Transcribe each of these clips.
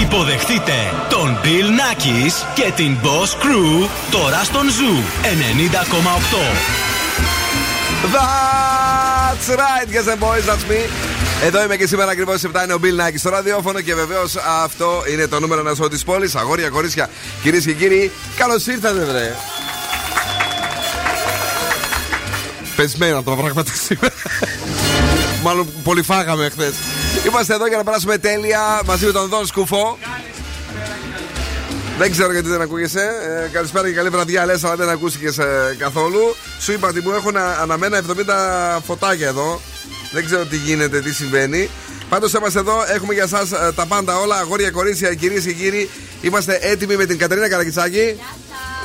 Υποδεχτείτε τον Bill Nackis και την Boss Crew τώρα στον Zoo 90,8 That's right, yes and boys, that's me. Εδώ είμαι και σήμερα ακριβώς 7 είναι ο Bill Nike στο ραδιόφωνο και βεβαίως αυτό είναι το νούμερο ένας της πόλης. Αγόρια, κορίτσια, κυρίες και κύριοι, καλώς ήρθατε, βρε. Πεσμένα τα πράγματα σήμερα. Μάλλον πολύ φάγαμε χθες. Είμαστε εδώ για να περάσουμε τέλεια μαζί με τον Δον Σκουφό. Δεν ξέρω γιατί δεν ακούγεσαι. Ε, καλησπέρα και καλή βραδιά, λες, αλλά δεν ακούστηκες ε, καθόλου. Σου είπα ότι μου έχουν αναμένα 70 φωτάκια εδώ. Δεν ξέρω τι γίνεται, τι συμβαίνει. Πάντως είμαστε εδώ, έχουμε για εσά ε, τα πάντα όλα. Αγόρια, κορίτσια, κυρίες και κύριοι. Είμαστε έτοιμοι με την Κατερίνα Καρακιτσάκη.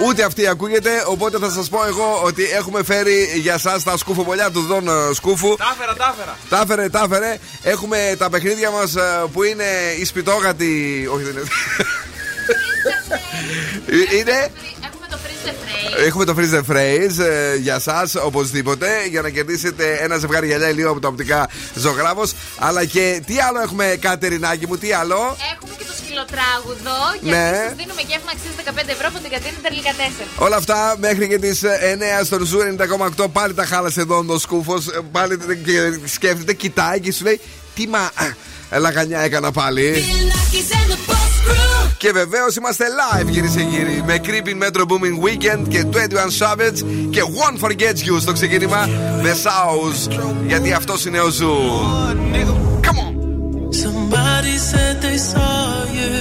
Ούτε αυτή ακούγεται, οπότε θα σας πω εγώ ότι έχουμε φέρει για εσά τα σκουφοπολιά του Δον ε, Σκούφου. Τάφερα, τάφερα. Τάφερε, τάφερε. Έχουμε τα παιχνίδια μας ε, που είναι η σπιτόγατη. Όχι, δεν είναι. είναι. Έχουμε το freeze the phrase ε, για εσάς, οπωσδήποτε, για να κερδίσετε ένα ζευγάρι γυαλιά ηλίου από τα οπτικά Ζωγράφος. Αλλά και τι άλλο έχουμε, Κατερινάκη μου, τι άλλο; Έχουμε και το σκυλοτράγουδο. Και Ναι. σας δίνουμε γεύμα αξίας 15 ευρώ από την Κατίνα Τερλικά 4. Όλα αυτά μέχρι και τις 9 στον Zoo 90,8. Πάλι τα χάλασε εδώ ο σκούφο. Πάλι και σκέφτεται, κοιτάει και σου λέει τι μα. α, Λαγανιά έκανα πάλι. Και βεβαίω είμαστε live κυρίε και κύριοι με Creeping Metro Booming Weekend και 21 Savage και One Forgets You στο ξεκίνημα με South. Γιατί αυτό είναι ο Ζου. Come on! Somebody said they saw you.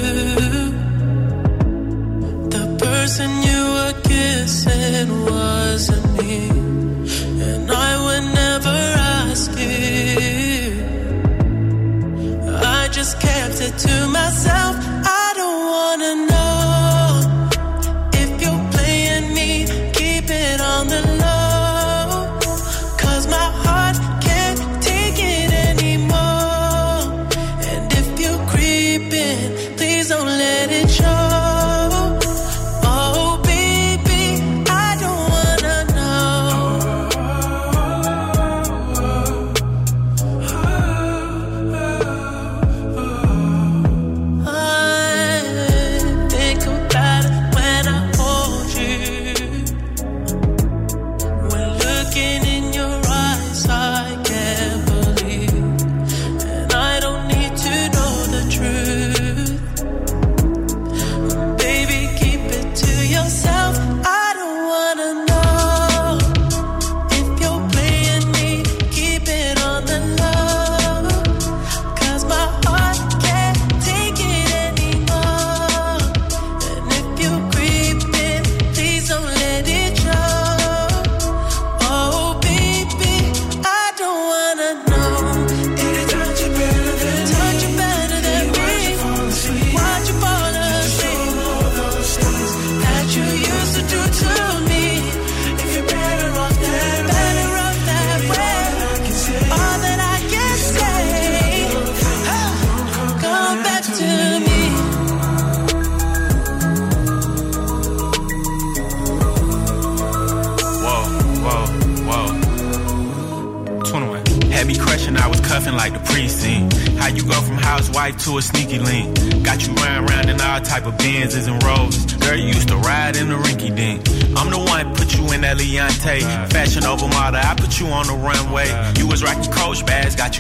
The person you were kissing wasn't me. And I would never ask you. I just kept it to myself. wanna know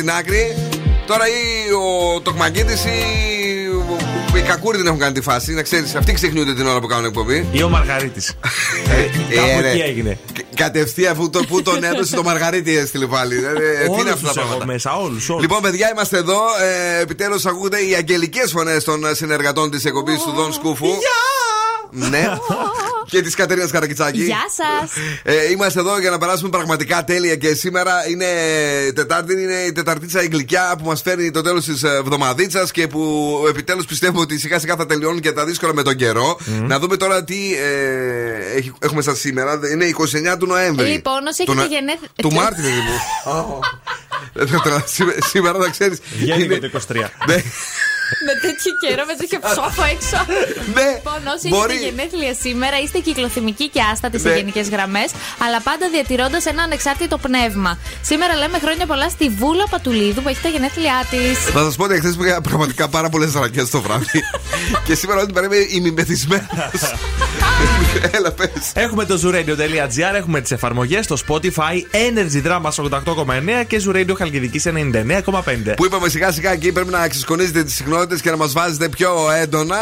την άκρη. Τώρα ή ο Τοκμαγκίτης ή ο- οι Κακούροι δεν έχουν κάνει τη φάση. Να ξέρεις, αυτοί ξεχνιούνται την ώρα που κάνουν εκπομπή. Ή ο Μαργαρίτης. Κάπου Ε, ρε. εκεί έγινε. Κα- Κατευθείαν που, το, που τον έδωσε το Μαργαρίτη έστειλε πάλι. Ε, ε, τι είναι Όλους αυτά τα τους έχω πράγματα. μέσα, όλους. όλους. Λοιπόν, παιδιά, είμαστε εδώ. Ε, Επιτέλους, ακούγονται οι αγγελικές φωνές των συνεργατών της εκπομπής του Δον Σκούφου. Ναι. Και της Κατερίνας Καρακιτσάκη. Γεια σας. Ε, είμαστε εδώ για να περάσουμε πραγματικά τέλεια και σήμερα είναι Τετάρτη, είναι η Τεταρτίτσα η γλυκιά που μας φέρνει το τέλος της εβδομαδίτσας και που επιτέλους πιστεύω ότι σιγά σιγά θα τελειώνουν και τα δύσκολα με τον καιρό. Να δούμε τώρα τι ε, έχει- έχουμε σαν σήμερα. Είναι 29 του Νοέμβρη. Λοιπόν, όσοι Του έχετε Νοε- γενέθλια- Του Μάρτη, παιδί μου. Ε, τώρα, σήμε- Σήμερα να ξέρεις. Βγαίνει και το 23. Με τέτοιο καιρό, με τέτοιο ψόφο έξω. Ναι, Λοιπόν, όσοι μπορεί. έχετε γενέθλια σήμερα, είστε κυκλοθυμικοί και άστατοι σε Ναι. γενικές γραμμές, αλλά πάντα διατηρώντας ένα ανεξάρτητο πνεύμα. Σήμερα λέμε χρόνια πολλά στη Βούλα Πατουλίδου που έχει τα γενέθλιά της. Θα σας πω ότι χθε πήγα πραγματικά πάρα πολλές ρακές το βράδυ. και σήμερα όλη την μέρα είμαι ημιμεθυσμένος. Έλα, πες. Έχουμε το zooradio.gr, έχουμε τις εφαρμογές στο Spotify, Energy Drama 88,9 και Zooradio Χαλκιδικής 99,5. Που είπαμε σιγά σιγά εκεί πρέπει να ξεσκονίζετε τι συχνότητε και να μας βάζετε πιο έντονα.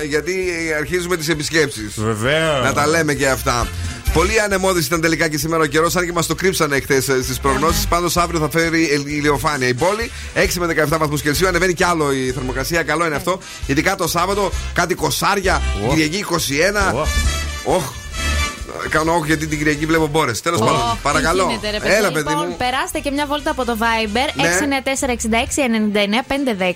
ε, γιατί αρχίζουμε τις επισκέψεις. Βεβαίως. Να τα λέμε και αυτά. Πολύ ανεμόδηση ήταν τελικά και σήμερα ο καιρός, αν και μας το κρύψανε χθες στις προγνώσεις. Πάντως αύριο θα φέρει ελ- ηλιοφάνεια η πόλη. 6 με 17 βαθμούς Κελσίου. Ανεβαίνει κι άλλο η θερμοκρασία. Καλό είναι αυτό. Ειδικά το Σάββατο κάτι κοσάρια. Ω. Κυριακή 21. Ω. Όχ. Κάνω όχι γιατί την Κυριακή βλέπω μπόρε. Τέλος πάντων, Ω, παρακαλώ. τι γίνεται, ρε παιδί. Έλα, παιδί λοιπόν, μου. περάστε και μια βόλτα από το Viber Ναι.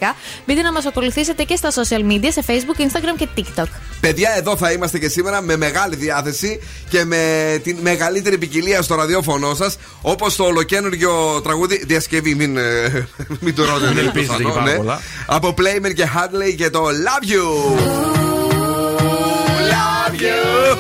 694-66-99-510. Μπείτε να μας ακολουθήσετε και στα social media σε Facebook, Instagram και TikTok. Παιδιά, εδώ θα είμαστε και σήμερα με μεγάλη διάθεση και με την μεγαλύτερη ποικιλία στο ραδιόφωνο σας. Όπως το ολοκένουργιο τραγούδι. Διασκευή, μην, ε, μην το ρωτήσετε. Μην ελπίζετε και πάρα πολλά. Από Playmer και Hadley και το Love You. Love you.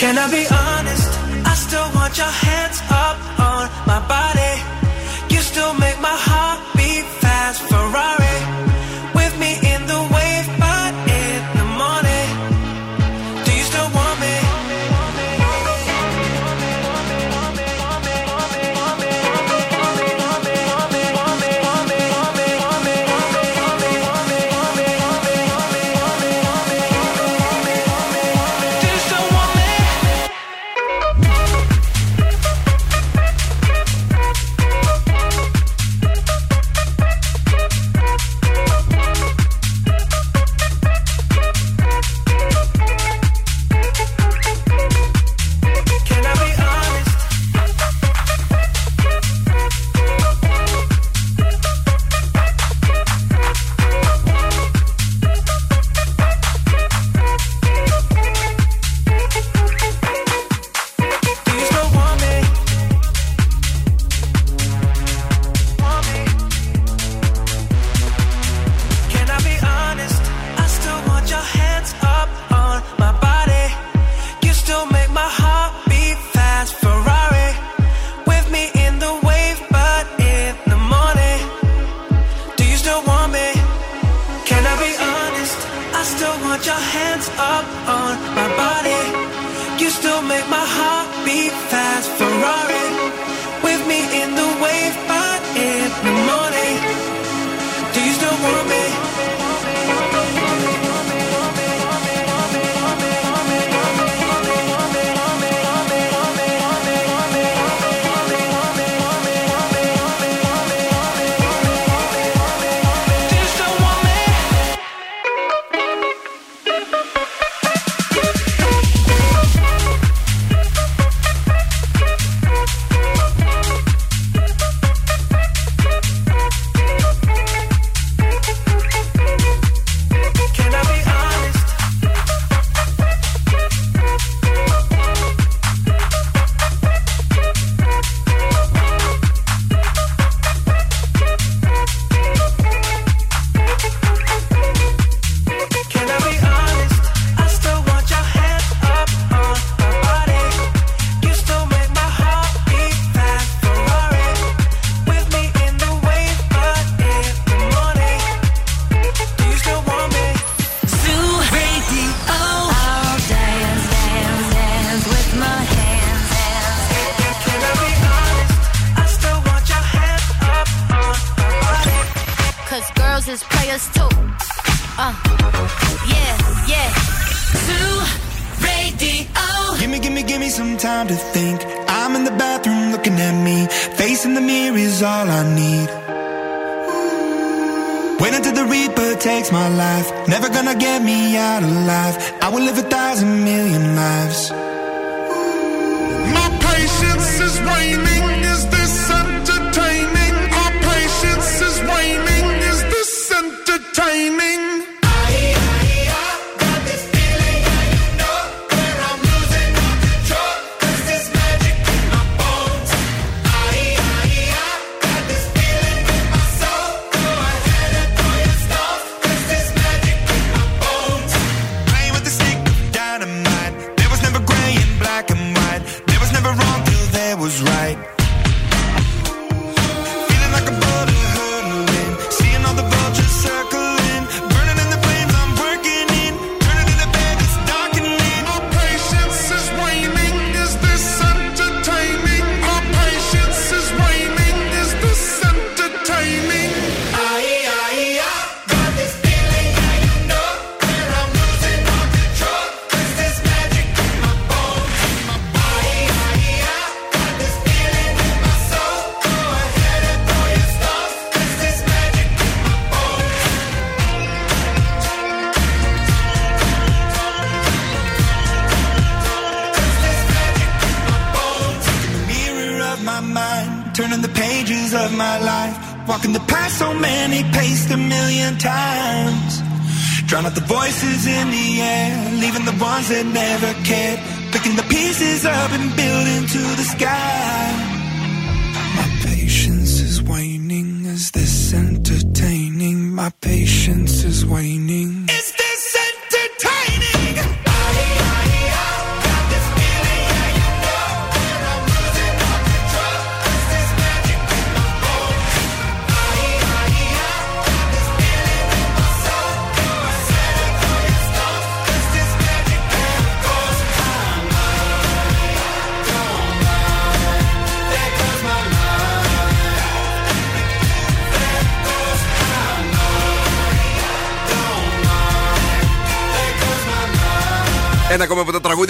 Can I be honest? I still want your hands up on my body. You still make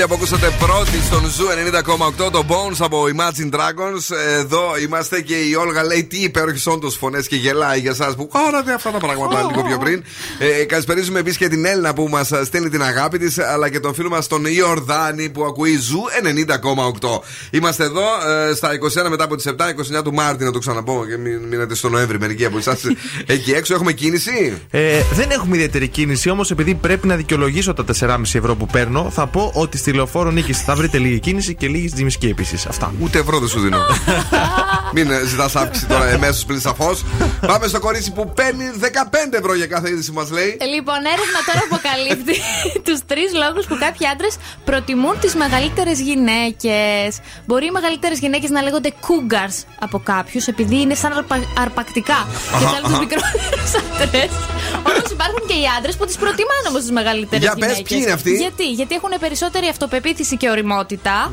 ακόμα από τα τραγούδια που ακούσατε πρώτη στον Zoo 90,8 το Bones από Imagine Dragons. Εδώ είμαστε και η Όλγα λέει τι υπέροχες όντως φωνές και γελάει για εσάς που κάνατε αυτά τα πράγματα λίγο πιο πριν. Ε, καλησπερίζουμε επίσης και την Έλενα που μας στέλνει την αγάπη της, αλλά και τον φίλο μας τον Ιορδάνη που ακούει Zoo 90,8. Είμαστε εδώ ε, στα 21 μετά από τις 7, 29 του Μάρτη, να το ξαναπώ και μην μείνετε στο Νοέμβρη μερικοί από εσάς εκεί έξω. Έχουμε κίνηση; Ε, δεν έχουμε ιδιαίτερη κίνηση, όμως επειδή πρέπει να δικαιολογήσω τα 4,5 ευρώ που παίρνω, θα πω ότι στη λεωφόρο Νίκης θα βρείτε λίγη κίνηση και λίγη Τσιμισκή επίσης. Αυτά. Ούτε ευρώ δεν σου δίνω. Μην ζητάς αύξηση τώρα εμμέσως πλην σαφώς. Πάμε στο κορίτσι που παίρνει 15 ευρώ για κάθε είδηση μας λέει. Λοιπόν, έρευνα τώρα αποκαλύπτει τους τρεις λόγους που κάποιοι άντρες προτιμούν τις μεγαλύτερες γυναίκες. Μπορεί οι μεγαλύτερες γυναίκες να λέγονται cougars από κάποιους, επειδή είναι σαν αρπα- αρπακτικά. Και Αχα, θέλουν τους αχα. μικρότερου άντρες. Όμως υπάρχουν και οι άντρες που τις προτιμάνε όμως τις μεγαλύτερες Για πες, γυναίκες. ποιοι είναι αυτοί; Γιατί; Γιατί έχουν περισσότερη αυτοπεποίθηση και οριμότητα.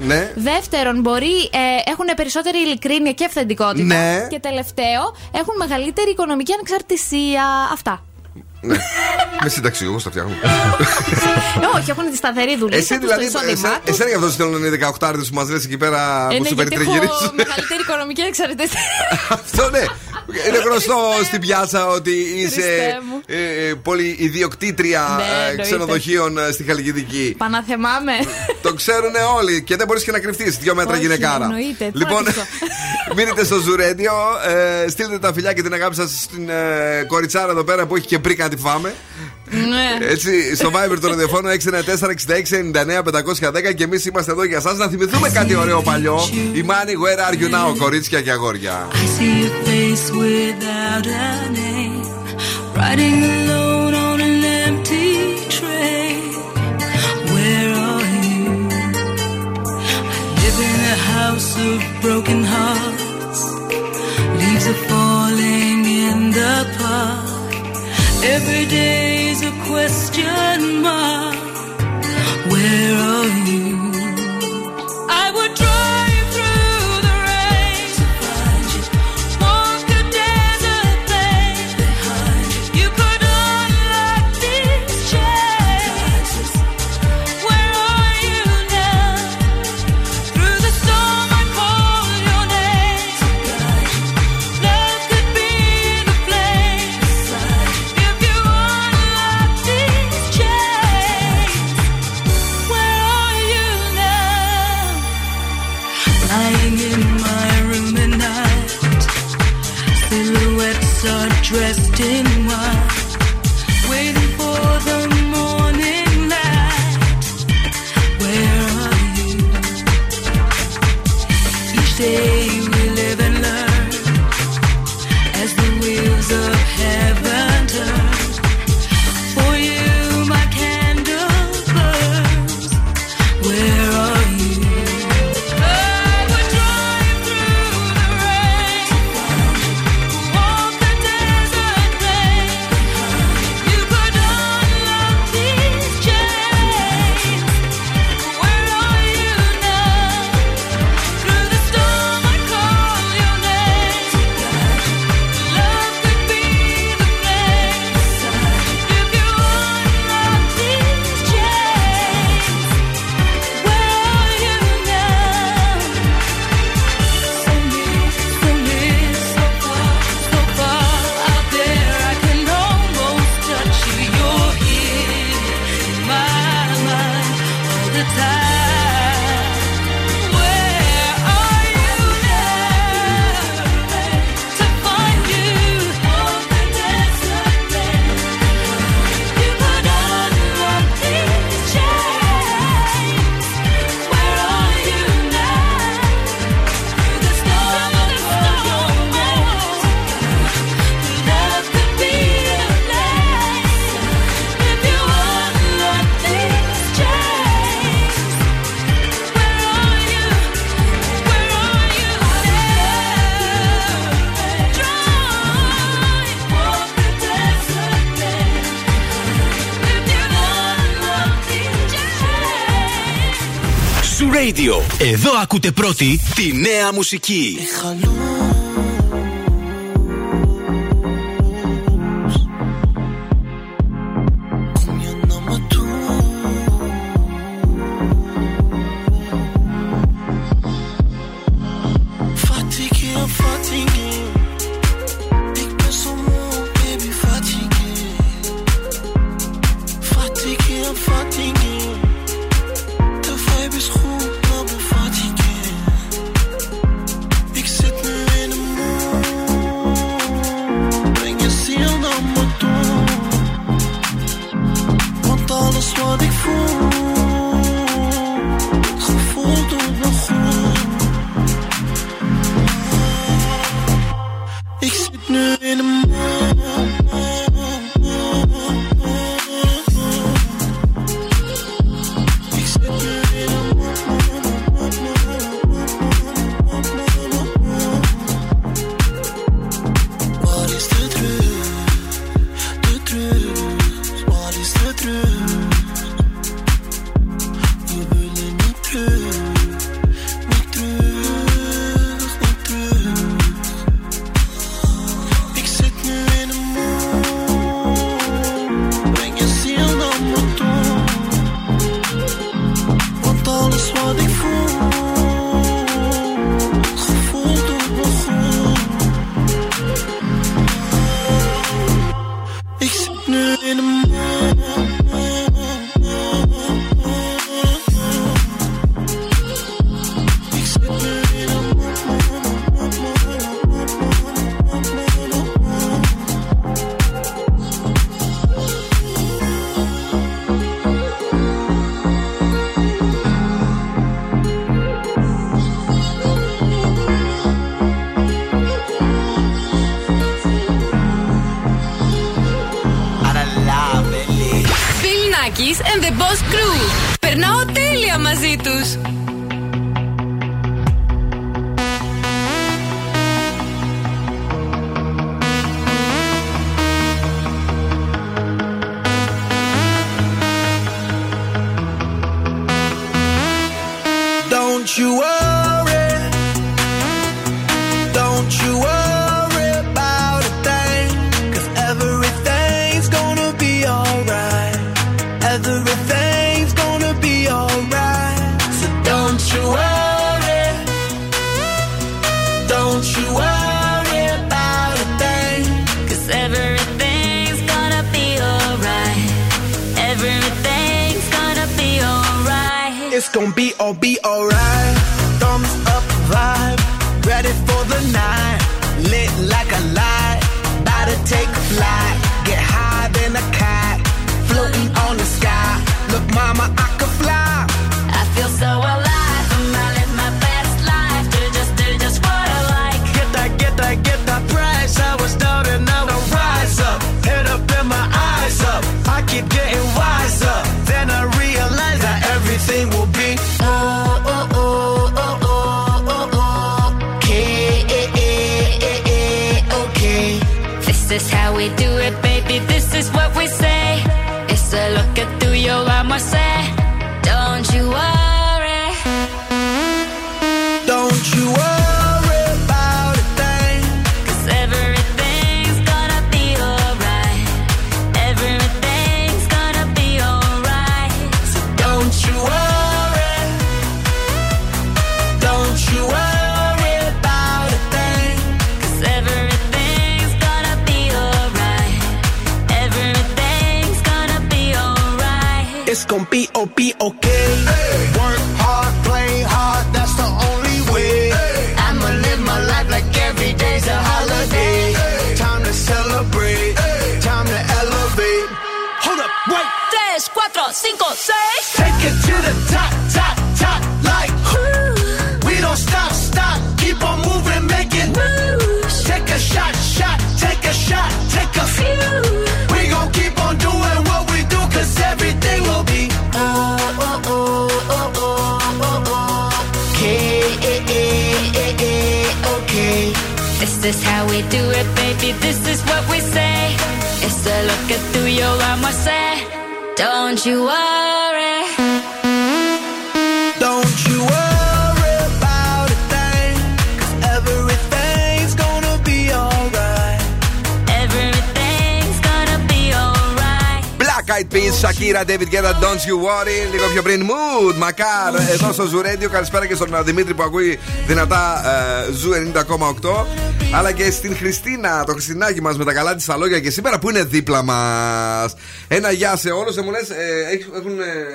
Ναι. Δεύτερον, μπορεί, ε, έχουν περισσότερη ειλικρίνεια και αυθεντικότητα. Ναι. Και τελευταίο, έχουν μεγαλύτερη οικονομική ανεξαρτησία. Αυτά. Ναι. Με σύνταξη, εγώ στα φτιάχνω. Ε, Όχι, έχουν τη σταθερή δουλειά. Εσύ δηλαδή, εσένα- εσένα για αυτό στέλνουν οι 18 που μας λες εκεί πέρα Ε, που ναι, σου γιατί έχω περιτριγυρίζουν. μεγαλύτερη οικονομική εξαρτησία. Αυτό ναι. Είναι γνωστό στην πιάτσα ότι είσαι Χριστέ μου. ε, ε, πολύ ιδιοκτήτρια Ναι, ε, εννοείται. ξενοδοχείων ε, στη Χαλκιδική. Παναθεμάμαι. Το ξέρουν όλοι και δεν μπορείς και να κρυφτείς. Δύο μέτρα Όχι, γυναικάρα. εννοείται. Πού Λοιπόν, να κρυφτώ. μείνετε στο Ζουρέντιο. Ε, στείλτε τα φιλιά και την αγάπη σας στην ε, κοριτσάρα εδώ πέρα που έχει και πρίκα να τη φάμε. Ναι. Έτσι, στο Viber το ραδιοφώνο 694-6699-510 και εμεί είμαστε εδώ για εσά να θυμηθούμε κάτι ωραίο παλιό. Η Money Where Are You Now, κορίτσια και αγόρια. I see a face without a name, riding alone on an empty train. Where are you? I live in a house of broken hearts. Leaves are falling in the park. Every day's a question mark. Where are you? Εδώ ακούτε πρώτη τη νέα μουσική. it's gonna be all be alright. Thumbs up vibe, ready for the night. Lit like a light, about to take a flight. Get high than a cat, floating on the sky. Look, mama, I could fly. I feel so alive. we do it, baby, this is what we say. It's a look at through Eyed Peas, Shakira, David Guetta, Don't You Worry. Λίγο πιο πριν, Mood, Μακάρ. Εδώ στο Zoo Radio. Καλησπέρα και στον Δημήτρη που ακούει δυνατά Zoo 90,8. Αλλά και στην Χριστίνα, το Χριστινάκι μας με τα καλά της στα λόγια και σήμερα που είναι δίπλα μας. Ένα γεια σε όλους. μου λες,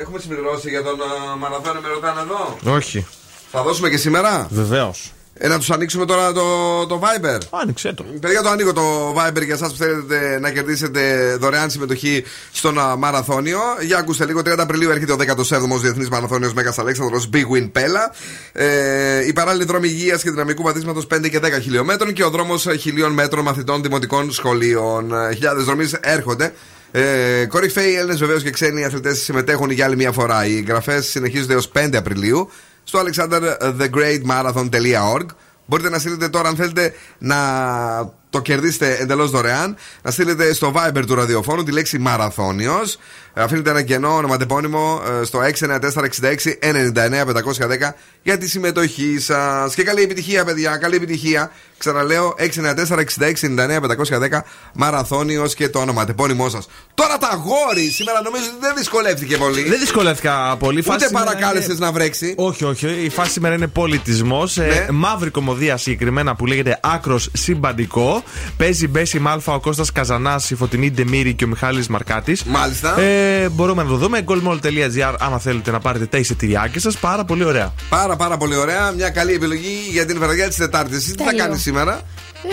έχουμε συμπληρώσει για τον ε, μαραθώνιο, με ρωτάνε εδώ. Όχι. Θα δώσουμε και σήμερα; Βεβαίως. Ε, να τους ανοίξουμε τώρα το, το Viber. Άνοιξε το. Παιδιά, το ανοίγω το Viber για εσάς που θέλετε να κερδίσετε δωρεάν συμμετοχή στον α, μαραθώνιο. Για ακούστε λίγο, 30 Απριλίου έρχεται ο 17ο Διεθνής Μαραθώνιος Μέγας Αλέξανδρος Big Win Pella. Ε, η παράλληλη δρόμη υγείας και δυναμικού βαθίσματο 5 και 10 χιλιόμετρων και ο δρόμος χιλίων μέτρων μαθητών δημοτικών σχολείων. Ε, Χιλιάδες δρομεί έρχονται. Ε, κορυφαίοι Έλληνες βεβαίως και ξένοι αθλητές συμμετέχουν για άλλη μια φορά. Οι εγγραφέ συνεχίζονται έως 5 Απριλίου στο alexanderthegreatmarathon.org. Μπορείτε να στείλετε τώρα, αν θέλετε, να το κερδίσετε εντελώς δωρεάν. Να στείλετε στο Viber του ραδιοφώνου τη λέξη Μαραθώνιος. Αφήνετε ένα κενό ονοματεπώνυμο ε, στο 694-66-99-510 για τη συμμετοχή σας. Και καλή επιτυχία, παιδιά. Καλή επιτυχία. Ξαναλέω 694-66-99-510 Μαραθώνιος και το ονοματεπώνυμό σας. Τώρα τα γόρι σήμερα νομίζω ότι δεν δυσκολεύτηκε πολύ. Δεν δυσκολεύτηκα πολύ. Ούτε Φάση σήμερα παρακάλεσες είναι- να βρέξει. Όχι, όχι. Η φάση σήμερα είναι πολιτισμός. Ναι. μαύρη κομμωδία συγκεκριμένα που λέγεται Άκρος Συμπαντικό. Παίζει Μπέση Μάλφα, ο Κώστας Καζανάς, η Φωτεινή Ντεμίρη και ο Μιχάλης Μαρκάτης. Μάλιστα. Ε, μπορούμε να το δούμε. goldmall.gr άμα θέλετε να πάρετε τα εισιτηριάκια σας. Πάρα πολύ ωραία. Πάρα πάρα πολύ ωραία. Μια καλή επιλογή για την βραδιά της Τετάρτης. Εσύ τι θα Τέλειο. κάνεις σήμερα;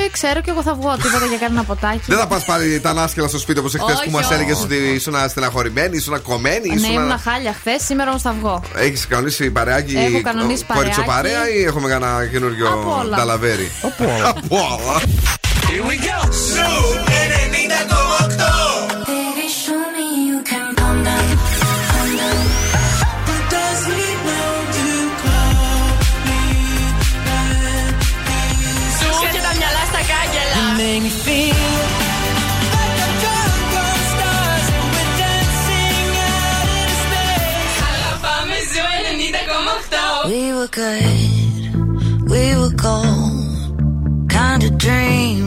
Ε, ξέρω και εγώ θα βγω τίποτα για κανένα ποτάκι. Δεν θα πας πάλι τα νάσκελα στο σπίτι όπως εχθές Όχι, που μα όχι. έλεγε ότι ήσουν στεναχωρημένη, ήσουν κομμένη, Ναι, ήσουν. ήμουν χάλια χθες, σήμερα όμως θα βγω. Έχεις κανονίσει παρεάκι Έχω κανονίσει παρεάκι. κοριτσοπαρέα ή έχουμε κανένα καινούριο Από όλα. ταλαβέρι. Από όλα. Από όλα. Here we go. Zoo 90,8. Baby, show me you can calm down, calm down. But does he know to call me back? Ζου και τα μυαλά στα κάγκελα. You make me feel like a drunk on stars and we're dancing out in space. Αλλά πάμε ζου 90,8. We were good, we were gold. Kind of dream that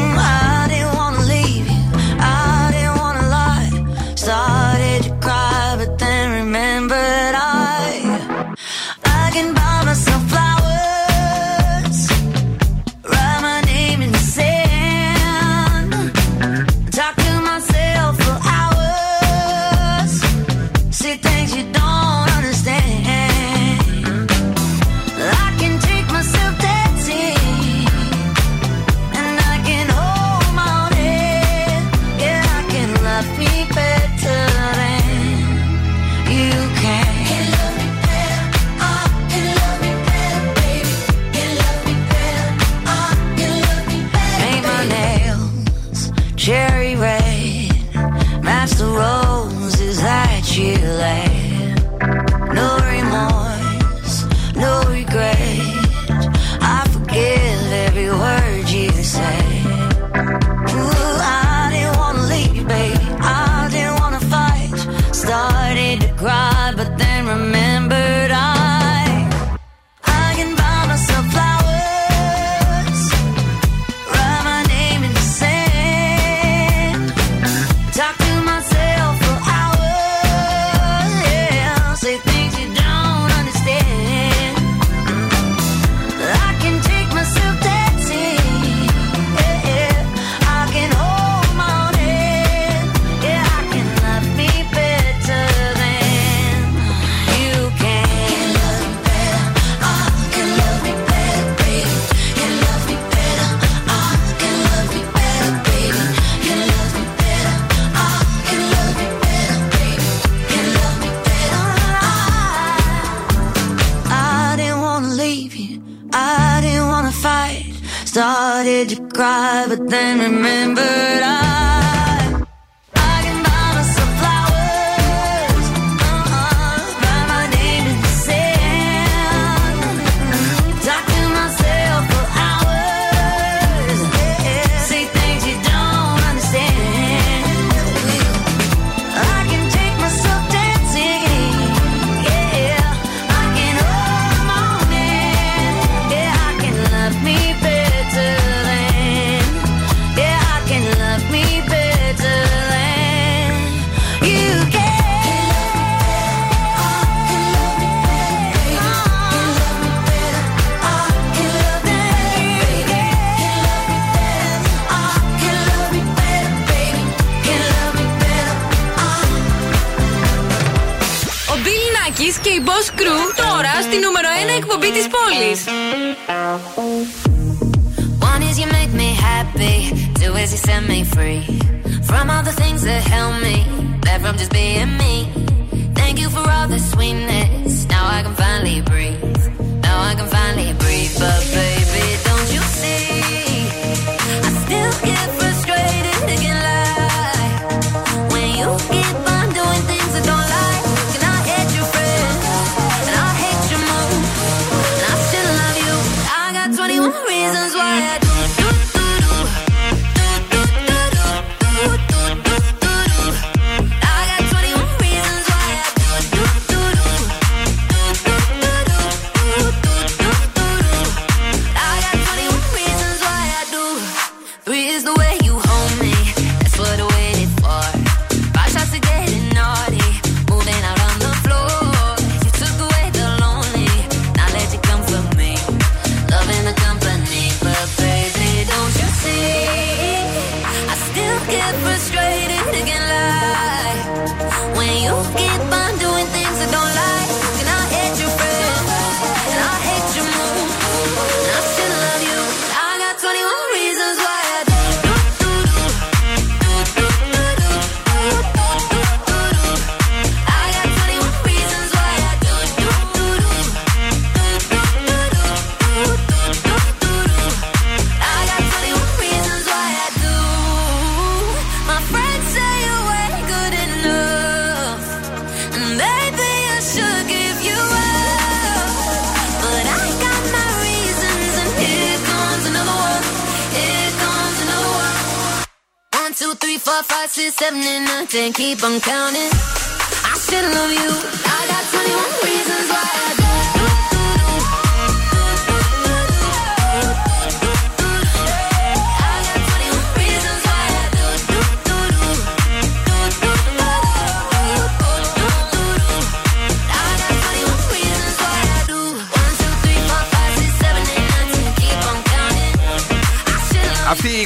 you cried, but then remembered. I One is you make me happy, two is you set me free from all the things that held me back from just being me. Thank you for all the sweetness. Now I can finally breathe. Now I can finally breathe. But baby,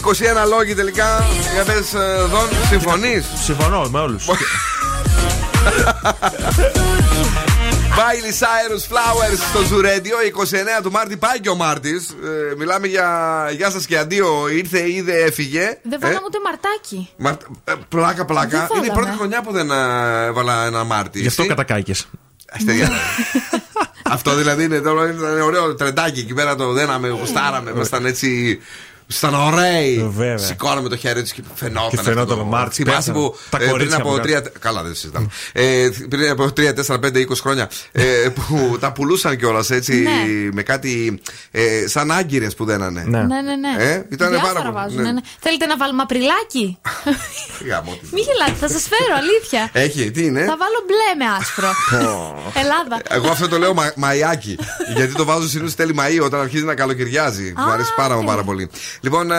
Αυτοί οι 21 λόγοι τελικά. Για πες, Δον, συμφωνείς; Συμφωνώ με όλους. Miley Cyrus Flowers στο Ζουρέντιο 29 του Μάρτη πάει και ο Μάρτης. μιλάμε για γεια σας και αντίο. Ήρθε, είδε, έφυγε. Δεν βάλαμε ούτε μαρτάκι. Μα, ε, πλάκα, πλάκα. Δεν Είναι η πρώτη βάλαμε. χρονιά που δεν ε, έβαλα ένα Μάρτι. Γι' αυτό Εσύ; κατακάηκε. Αστέρια. Αυτό δηλαδή είναι, τώρα είναι ωραίο τρεντάκι εκεί πέρα το δέναμε, γουστάραμε, ήμασταν έτσι. Ήταν ωραίοι. Βέβαια. Σηκώναμε το χέρι τους και φαινόταν. Και φαινόταν αυτό το- ο Μάρτης, Θυμάσαι πέθανε. που Τα ε, πριν κορίτσια από μου τρία. Καλά, δεν συζητάμε. Ε, πριν από 3, 4, 5, 20 χρόνια. ε, που τα πουλούσαν κιόλας έτσι Ναι. με κάτι. ε, σαν άγκυρες που δένανε. Ναι. Ναι, ναι, ναι. Ε, ήταν Διάφορα πάρα πολύ, βάζουν, ναι. ναι, ναι. Θέλετε να βάλουμε απριλάκι; Γάμο τη. Μη γελάτε, θα σας φέρω, αλήθεια. Έχει, τι είναι; Θα βάλω μπλε με άσπρο. Ελλάδα. Εγώ αυτό το λέω μα, μαϊάκι. γιατί το βάζω συνήθως τέλη Μαΐου όταν αρχίζει να καλοκαιριάζει. Μου Α, αρέσει πάρα, οκ. πάρα πολύ. Λοιπόν, ε,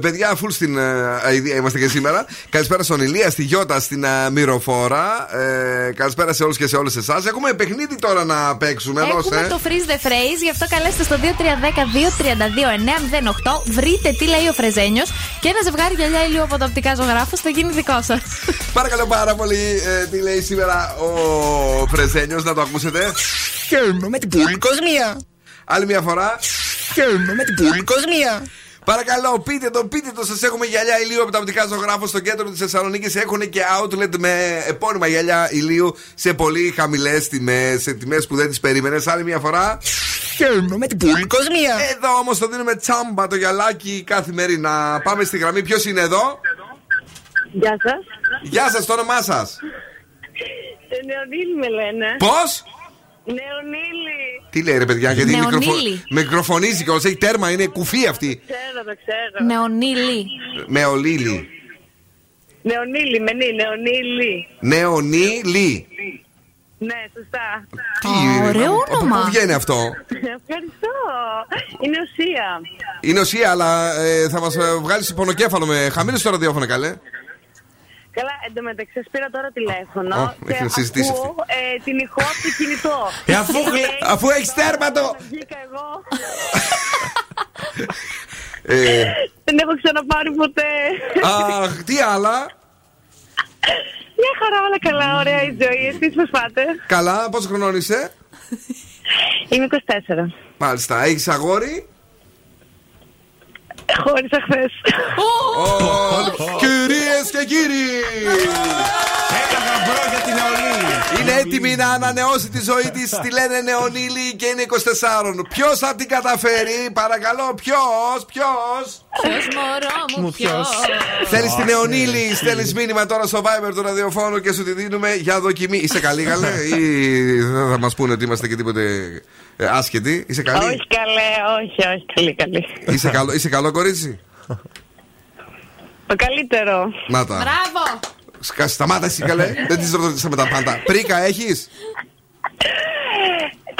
παιδιά, full στην ε, αηδία είμαστε και σήμερα. Καλησπέρα στον Ηλία, στη Γιώτα, στην ε, Μυροφόρα. Ε, καλησπέρα σε όλους και σε όλες εσάς. Έχουμε παιχνίδι τώρα να παίξουμε. Έχουμε Δώσε. το freeze the phrase, γι' αυτό καλέστε στο 2310-232-908. Βρείτε τι λέει ο Φρεζένιος και ένα ζευγάρι γυαλιά ηλίου από το οπτικά ζωγράφο θα γίνει δικό σας. Παρακαλώ πάρα πολύ, ε, τι λέει σήμερα ο Φρεζένιος, να το ακούσετε. Χαίρομαι με την πουλή κοσμία. Άλλη μια φορά. Χαίρομαι με την πουλή κοσμία. Παρακαλώ, πείτε το, πείτε το. Σας έχουμε γυαλιά ηλίου από τα οπτικά ζωγράφο στο κέντρο της Θεσσαλονίκης. Έχουν και outlet με επώνυμα γυαλιά ηλίου σε πολύ χαμηλές τιμές, σε τιμές που δεν τις περίμενες. Άλλη μια φορά. Χαίρομαι με την πουλή κοσμία. Εδώ όμως το δίνουμε τσάμπα το γυαλάκι καθημερινά. Πάμε στη γραμμή. Ποιος είναι εδώ, Γεια σας. Γεια σας, το όνομά σας. Νεονίλη με λένε. Πώς; Νεονίλη. Τι λέει ρε παιδιά, γιατί Νεονίλη. μικροφο... μικροφωνίζει κιόλα. Έχει τέρμα, είναι κουφή αυτή. Ξέρω, το ξέρω. Νεονίλη. Με ολίλη. Νεονίλη, με νι, Νεονίλη. Νεονίλη. Ναι, σωστά. Τι, ωραίο από- από όνομα. Πού βγαίνει αυτό; Ευχαριστώ. Είναι ουσία. Είναι ουσία, αλλά ε, θα μας βγάλεις πονοκέφαλο με χαμήλω στο ραδιόφωνο, καλέ. Καλά, εντωμεταξύ σας πήρα τώρα τηλέφωνο Ω, και έχει συζητήσεις ακούω ε, την ηχό από το κινητό. Ε, αφού Και γλε- λέει, αφού έχεις τέρματο. Βγήκα εγώ. Ε, Δεν έχω ξαναπάρει ποτέ. αχ, τι άλλα; Μια χαρά, όλα καλά, ωραία η ζωή. Εσείς πώς πάτε; Καλά, πόσο χρονών είσαι. Είμαι 24. Μάλιστα, έχεις αγόρι; Χώρισα χθες. Κυρίες και κύριοι! Ένα γαμπρό για την νεολή. Είναι έτοιμη να ανανεώσει τη ζωή της. Τη λένε νεονίλη και είναι 24. Ποιος θα την καταφέρει, παρακαλώ, ποιος, ποιος; Ποιος μωρό μου, Μου ποιος. ποιος. Θέλεις την νεονίλη, στέλνεις μήνυμα τώρα στο Viber του ραδιοφώνου και σου τη δίνουμε για δοκιμή. Είσαι καλή, καλέ, ή δεν θα μας πούνε ότι είμαστε και τίποτε ε, άσχετοι. Είσαι καλή; Όχι καλέ, όχι, όχι, καλή, καλή. Είσαι καλό, είσαι καλό κορίτσι; Το καλύτερο. Να τα. Μπράβο! Σκα- Σταμάτα εσύ καλέ. Δεν της ρωτήσαμε τα πάντα. Πρίκα έχεις;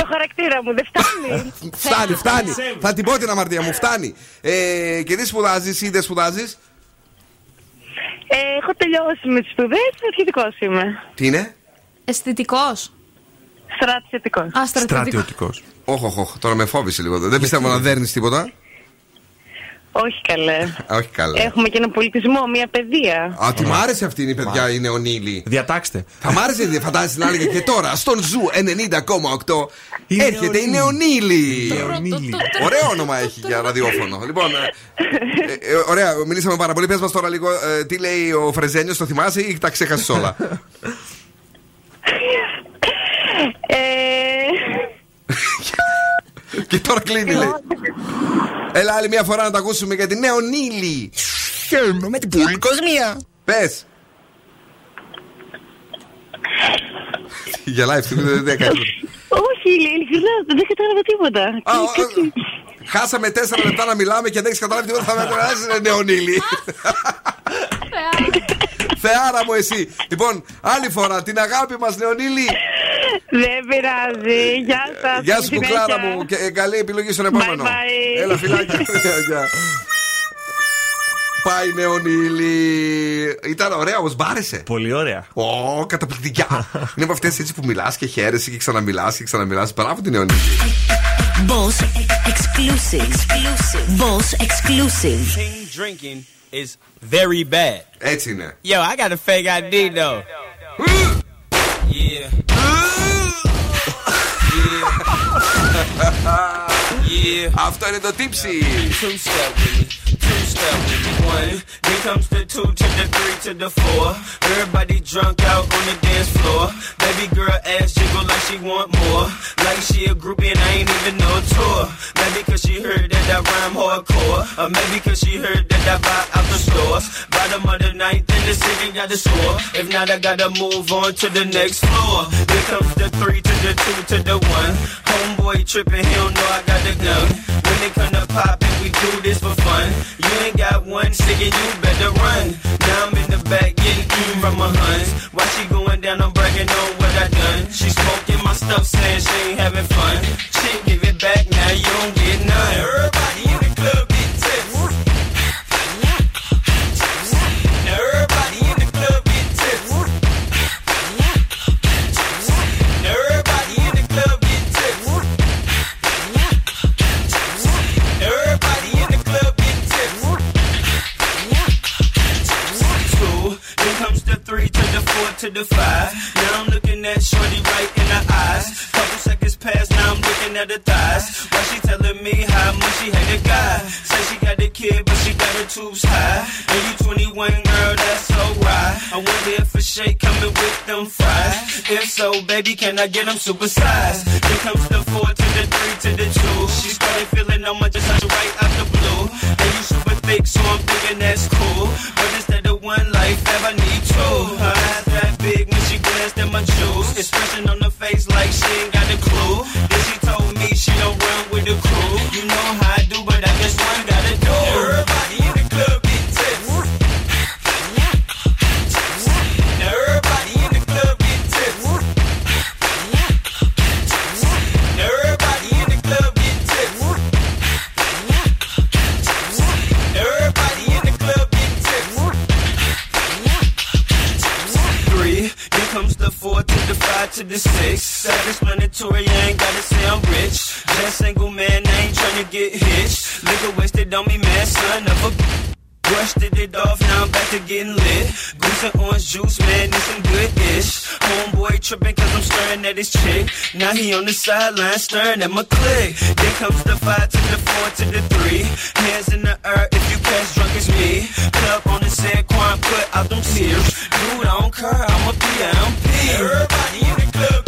Το χαρακτήρα μου δεν φτάνει. Φτάνει, φτάνει. Θα την πω την αμαρτία μου, φτάνει. Ε, και τι σπουδάζει ή δεν σπουδάζει. Ε, έχω τελειώσει με τις σπουδές, στρατιωτικός είμαι. Τι είναι; Αισθητικός. Στρατιωτικός. Α, στρατιωτικός. Στρατιωτικός. Όχι, όχι, όχι. Τώρα με φόβισες λίγο. Δεν πιστεύω να δέρνεις τίποτα. Όχι καλέ. Α, Όχι καλά. Έχουμε και ένα πολιτισμό, μια παιδεία. Α, τι μ' άρεσε αυτή η παιδεία, η Νεονίλη. Διατάξτε. Θα μ' άρεσε, φαντάζεσαι να έλεγε και τώρα στον Zoo 90,8 Η έρχεται η Νεονίλη. Νεονίλη. Ωραίο όνομα έχει για ραδιόφωνο. Λοιπόν, ε, ε, ε, ωραία, μιλήσαμε πάρα πολύ. Πες μας τώρα λίγο ε, τι λέει ο Φρεζένιος, το θυμάσαι ή τα ξέχασες όλα; Ε, και τώρα κλείνει, λέει. Έλα άλλη μια φορά να τα ακούσουμε για την νεονίλη. Χαίρομαι με την πολύ κοσμία. Πες. Γελάει αυτή, δεν δεν έκανε. Όχι, ειλικρινά, δεν κατάλαβα τίποτα. Α, Κάτι- α, κάτι- Χάσαμε τέσσερα λεπτά να μιλάμε και δεν έχεις καταλάβει τίποτα. Θα με περάσει νεονίλη. Θεάρα μου εσύ. Λοιπόν, άλλη φορά την αγάπη μας, Νεονίλη. Δεν πειράζει. Γεια σας. Γεια σου, κουκλάρα μου. Και ε, καλή επιλογή στον επόμενο. Bye bye. Έλα, φιλάκια. Γεια. Πάει Νεονίλη. Ήταν ωραία, όμως, μ' άρεσε. Πολύ ωραία. Ω, καταπληκτικά. Είναι από αυτές έτσι που μιλάς και χαίρεσαι και ξαναμιλάς και ξαναμιλάς. Μπράβο την Νεονίλη. Boss exclusive. exclusive. Boss exclusive. Team drinking is very bad. Έτσι είναι. Yo, I got a fake ID though. yeah. yeah. Αυτό είναι το τύψι. Two step with me. Two step with me. One. Then comes the two to the three to the four. Everybody drunk out on the dance floor. Baby girl ass jiggle like she want more. Like she a groupie and I ain't even no tour. Maybe cause she heard that I rhyme hardcore. Or maybe cause she heard that I buy out the stores. Bottom of the ninth in the city got the score. If not, I gotta move on to the next floor. Here comes the three to the two to the one. Homeboy tripping, he don't know I got the gun. When they come to poppin', we do this for fun. You ain't got one singing, you better run. Now I'm in the back getting eaten from my huns. Why she going down, I'm bragging on what I done. She smoking my stuff, saying she ain't having fun. She give it back, now you don't get none. Three to the four to the five. Now I'm looking at Shorty right in the eyes. Couple seconds pass, now I'm looking at her thighs. Why she telling me how much she hate a guy? Say she got a kid, but she got her tubes high. And you 21, girl, that's so right. I wonder if a shake coming with them fries. If so, baby, can I get them supersized? Then comes the four to the three to the two. She started feeling on my just right out the blue. And you super thick, so I'm thinking that's cool. But instead of one life, ever need Her that big when she glanced at my jewels. Expression on her face like she ain't got a clue. Then she told me she don't run the six. Self-explanatory, I ain't gotta say I'm rich. Just single man, I ain't tryna get hitched. Liquor wasted on me, man, son of a. brushed it off, now I'm back to getting lit. Goose and orange juice, man, this some good ish. Homeboy tripping cause I'm staring at his chick. Now he on the sideline staring at my click. Then comes the five to the four to the three. Hands in the air if you catch drunk as me. Club on the set, Quan put out them tears. Dude, I don't care, I'm a PMP. Everybody in the club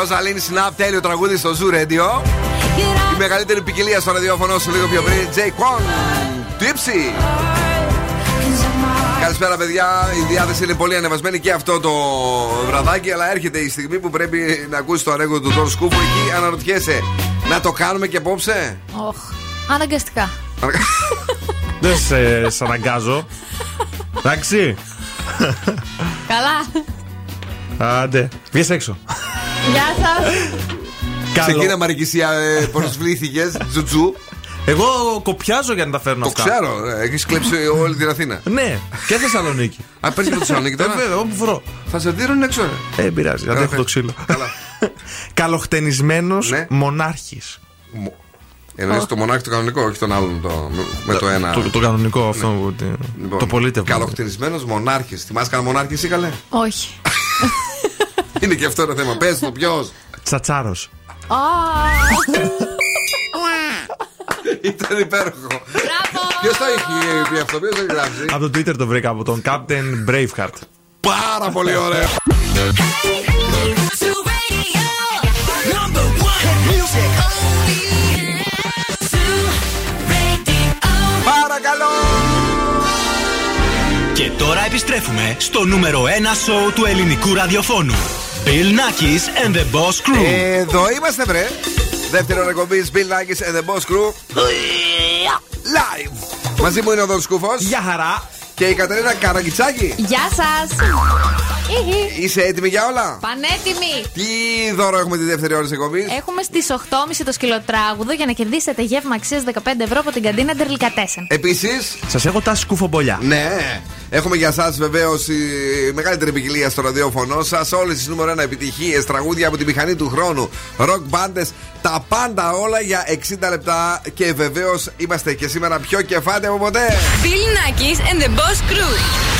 Ροζαλίν Snap, τέλειο τραγούδι στο Zoo Radio. Η μεγαλύτερη ποικιλία στο ραδιόφωνο σου λίγο πιο πριν. Jay Kwon, Tipsy. Καλησπέρα, παιδιά. Η διάθεση είναι πολύ ανεβασμένη και αυτό το βραδάκι. Αλλά έρχεται η στιγμή που πρέπει να ακούσεις το αρέγο του Τόρ Σκούφου. Εκεί αναρωτιέσαι, να το κάνουμε και απόψε; Οχ. Αναγκαστικά. Δεν σε σ' αναγκάζω. Εντάξει. Καλά. Άντε, βγες έξω. Γεια σας. Ξεκίνα Μαρικησία, ε, προσβλήθηκες, τζουτζού. Εγώ κοπιάζω για να τα φέρνω Το αυτά. ξέρω, έχεις κλέψει όλη την Αθήνα. Ναι, και Θεσσαλονίκη. Α, παίζει με τη Θεσσαλονίκη τώρα. Ε, βέβαια, όπου βρω. Θα σε δίνουν έξω, ρε. Ε, δεν πειράζει, Καλά, αντέχω το φε- ξύλο. Καλά. Καλοχτενισμένος Ναι. μονάρχης. Εννοείς το μονάχη το κανονικό, όχι τον άλλον το, με το ένα. Το, το κανονικό αυτό. που- τι- Λοιπόν, το πολίτευμα. Καλοχτενισμένος μονάρχης. Θυμάσαι κανένα μονάρχη, εσύ καλέ; Όχι. Είναι και αυτό ένα θέμα. Πες το, ποιος; Τσατσάρος. Α, Ήταν υπέροχο. Ποιος το έχει πει αυτό, ποιος το έχει γράψει; Από το Twitter το βρήκα από τον Captain Braveheart. Πάρα πολύ ωραίο. Παρακαλώ. Και τώρα επιστρέφουμε στο νούμερο 1 σοου του ελληνικού ραδιοφώνου. Bill Nackis and the Boss Crew. Εδώ είμαστε, βρε. Δεύτερο εκπομπής Bill Nackis and the Boss Crew. Live. Μαζί μου είναι ο Δον Σκούφος. Γεια χαρά. Και η Κατερίνα Καραγκιτσάκη. Γεια σας. Είσαι έτοιμη για όλα; Πανέτοιμοι. Τι δώρο έχουμε τη δεύτερη ώρα της εκπομπής; Έχουμε στις 8.30 το σκυλοτράγουδο για να κερδίσετε γεύμα αξίας 15 ευρώ από την καντίνα Ντερλικατέσεν. Επίσης; Σας έχω τα σκουφομπολιά. Ναι. Έχουμε για εσά βεβαίως η μεγαλύτερη ποικιλία στο ραδιόφωνο σας. Όλες τις νούμερο 1 επιτυχίες, τραγούδια από τη μηχανή του χρόνου, ροκ μπάντε, τα πάντα όλα για 60 λεπτά. Και βεβαίως είμαστε και σήμερα πιο κεφάτε από ποτέ. Bill Nackis and the Boss Crew.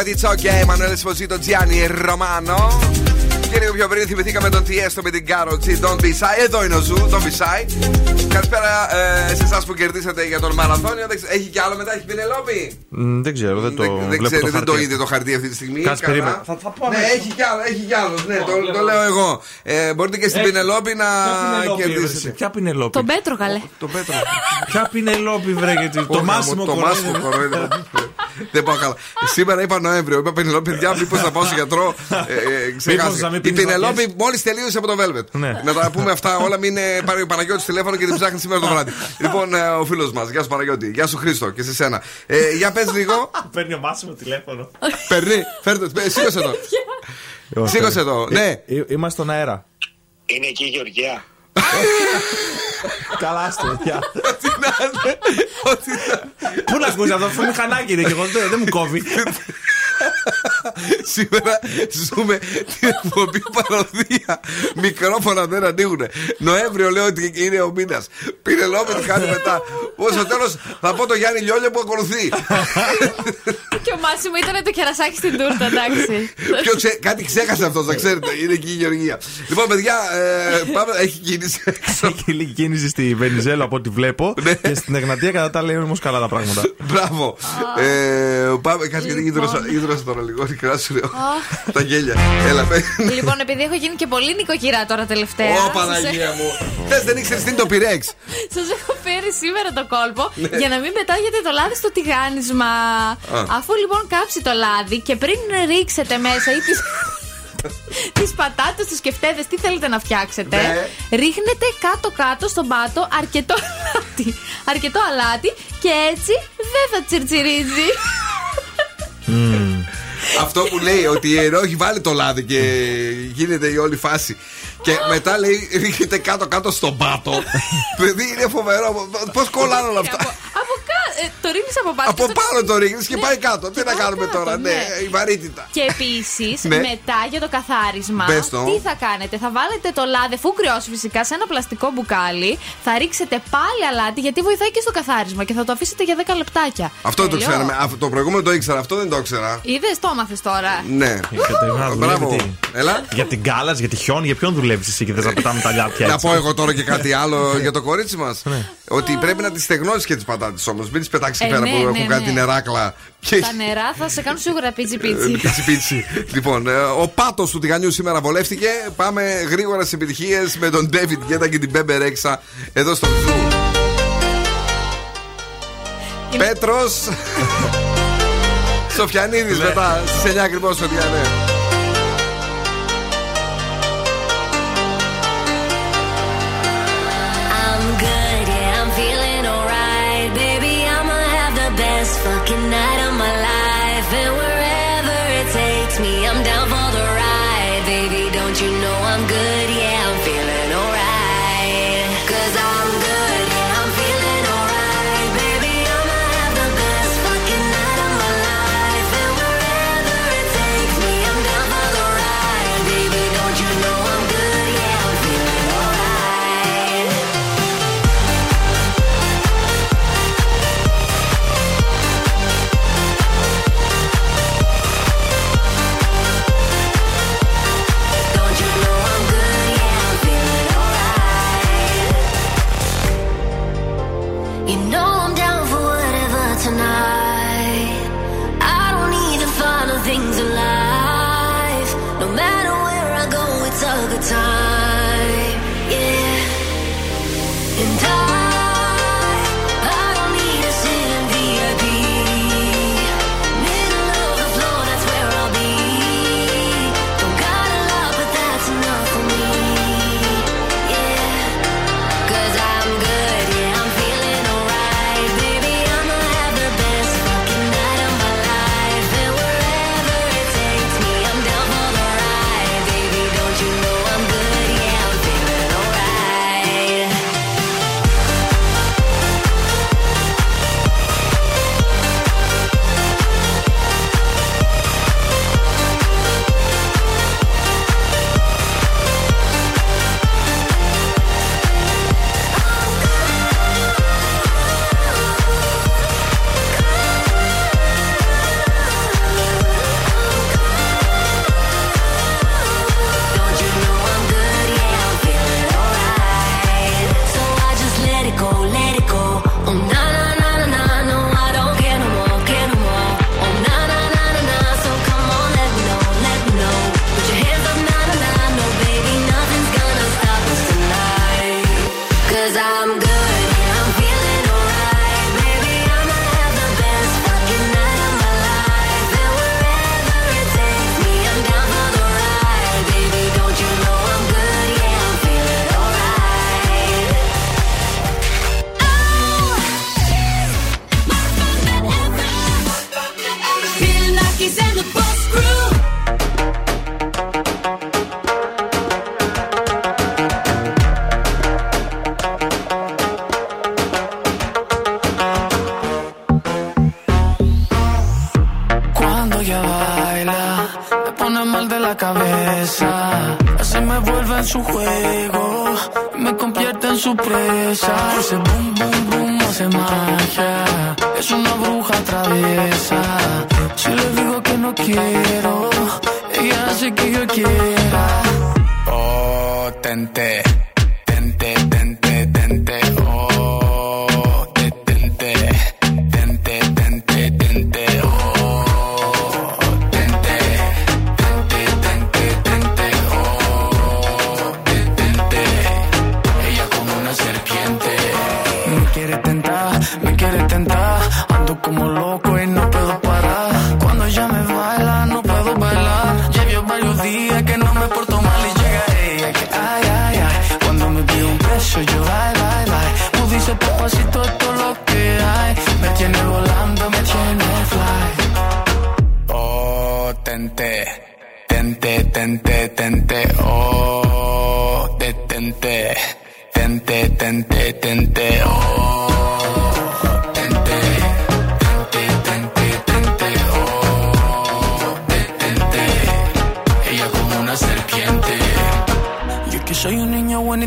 Hot Ride, but it's okay. Manuel Esposito, Gianni Romano. Και λίγο πιο πριν θυμηθήκαμε τον Τιέστο με την Carol G. Don't be shy. Εδώ είναι ο Ζου, don't be shy. Καλησπέρα ε, σε εσά που κερδίσατε για τον μαραθώνιο. Δεν ξε- Έχει κι άλλο μετά, έχει Πινελόπη. Μ, Δεν ξέρω, δεν το Δεν βλέπω ξέρετε, το δεν το χαρτί. είδε το χαρτί αυτή τη στιγμή. Κάτσε, Καλά. περίμενε. Θα- θα πω Ναι, αμέσως. έχει κι άλλο, έχει κι άλλο. Ναι, το, βλέπω. το λέω εγώ. Ε, μπορείτε και στην Έχει. Πινελόπη να Ποια Πινελόπη, κερδίσετε. έβρεσε, Ποια πινελόπη. Τον Πέτρο, καλέ. Το Πέτρο. Ποια πινελόπη βρέγεται. Το Όχι, μάσιμο Το μάσιμο κοροϊδεύω. Δεν πάω καλά. Σήμερα είπα Νοέμβριο. Είπα Πινελόπη, παιδιά, μήπως θα πάω στο γιατρό. Ε, ε, ξεχάστηκα. να μην Η πίνεις Πινελόπη βαθιές. μόλις τελείωσε από το Velvet. Ναι. Να τα πούμε αυτά όλα, μην ε, πάρει ο Παναγιώτης τηλέφωνο και την ψάχνει σήμερα το βράδυ. Λοιπόν, ε, ο φίλος μας. Γεια σου Παναγιώτη. Γεια σου Χρήστο και σε σένα. Ε, για πες λίγο. Παίρνει ο μάσιμο τηλέφωνο. Περνεί. Φέρτε. ε, Σήκωσε το. Σήκωσε το. Ναι. Ε, Είμαστε στον αέρα. Είναι εκεί η Γεωργία. Καλά στο παιδιά. Ό,τι να είναι. Ό,τι να- Πού να ακούσει αυτό, αυτό μηχανάκι είναι και εγώ δεν δεν μου κόβει. Σήμερα ζούμε την εκπομπή παροδία. Μικρόφωνα δεν ανοίγουν. Νοέμβριο λέω ότι είναι ο μήνας. Πήρε λόγο τι κάνει μετά. Ω στο τέλος θα πω το Γιάννη Λιόλια που ακολουθεί. Και ο Μάσιμο ήταν το κερασάκι στην τούρτα, εντάξει. Ποιο ξέ... Κάτι ξέχασε αυτός, να ξέρετε. Είναι εκεί η Γεωργία. Λοιπόν, παιδιά, ε, πάμε. Έχει κίνηση έξω. Έχει λίγη κίνηση στη Βενιζέλο από ό,τι βλέπω. Ναι. Και στην Εγνατία κατά τα άλλα είναι όμως καλά τα πράγματα. Μπράβο. Ε, πάμε, κάτσε γιατί ίδρωσα, ίδρωσα τώρα λίγο. Κράσου λίγο. Τα γέλια. Έλα, πέ. Λοιπόν, επειδή έχω γίνει και πολύ νοικοκυρά τώρα τελευταία. Ω Παναγία μου. Θες δεν ήξερες τι είναι το πυρέξ. Σας έχω φέρει σήμερα το κόλπο Ναι. για να μην πετάγετε το λάδι στο τηγάνισμα. Α. Αφού λοιπόν κάψει το λάδι και πριν ρίξετε μέσα ή τις... τις πατάτες, τους σκεφτέδες, τι θέλετε να φτιάξετε Ναι. Ρίχνετε κάτω-κάτω στον πάτο αρκετό αλάτι Αρκετό αλάτι και έτσι δεν θα τσιρτσιρίζει Αυτό που λέει ότι ενώ έχει βάλει το λάδι και γίνεται η όλη φάση. Και μετά λέει ρίχνεται κάτω-κάτω στον πάτο. Παιδί είναι φοβερό. Πώς κολλάνε όλα αυτά. Από κάτω, ε, το ρίχνεις από πάνω Από και το- πάνω το ρίχνεις και Ναι. πάει κάτω. Τι να κάνουμε κάτω, τώρα, ναι, ναι. η βαρύτητα. Και επίσης, Ναι. μετά για το καθάρισμα, Πες το. τι θα κάνετε; Θα βάλετε το λάδι, αφού κρυώσει φυσικά, σε ένα πλαστικό μπουκάλι. Θα ρίξετε πάλι αλάτι, γιατί βοηθάει και στο καθάρισμα και θα το αφήσετε για 10 λεπτάκια. Αυτό δεν το Τέλειο. ξέραμε. Αυτό- Το προηγούμενο το ήξερα, αυτό δεν το ήξερα. Είδες, το έμαθες τώρα. Ναι. Η Κατερίνα δουλεύει Μπράβο. τι; Έλα. Για την κάλας, για τη χιόν, για ποιον δουλεύεις εσύ και θε να πετάμε τα λιάτια Να έτσι; πω εγώ τώρα και κάτι άλλο για το κορίτσι μας. Ότι πρέπει να τι στεγνώσεις και τις πατάτες όμως. Μην τις πετάξει Ε, πέρα ναι, που ναι, έχουν κάτι ναι. νεράκλα. Και Τα νερά θα σε κάνουν σίγουρα πίτσι Ε, πίτσι. Πίτσι πίτσι. λοιπόν, ε, ο πάτος του τηγανιού σήμερα βολεύτηκε. Πάμε γρήγορα στι επιτυχίες με τον David Guetta και την Μπέμπε Ρέξα εδώ στο Φλου. Πέτρος. Σοφιανίδης μετά στις 9 ακριβώς, παιδιά, ναι. And wherever it takes me, I'm down for the ride. Baby, don't you know I'm good, porto mal y llegaré. Ay, ay, ay. Cuando me pide un beso, yo bye, bye, bye. Tú dices papacito, todo lo que hay. Me tiene volando, me tiene fly. Oh, tente, tente, tente, tente. Oh, detente, tente, tente, tente. Oh.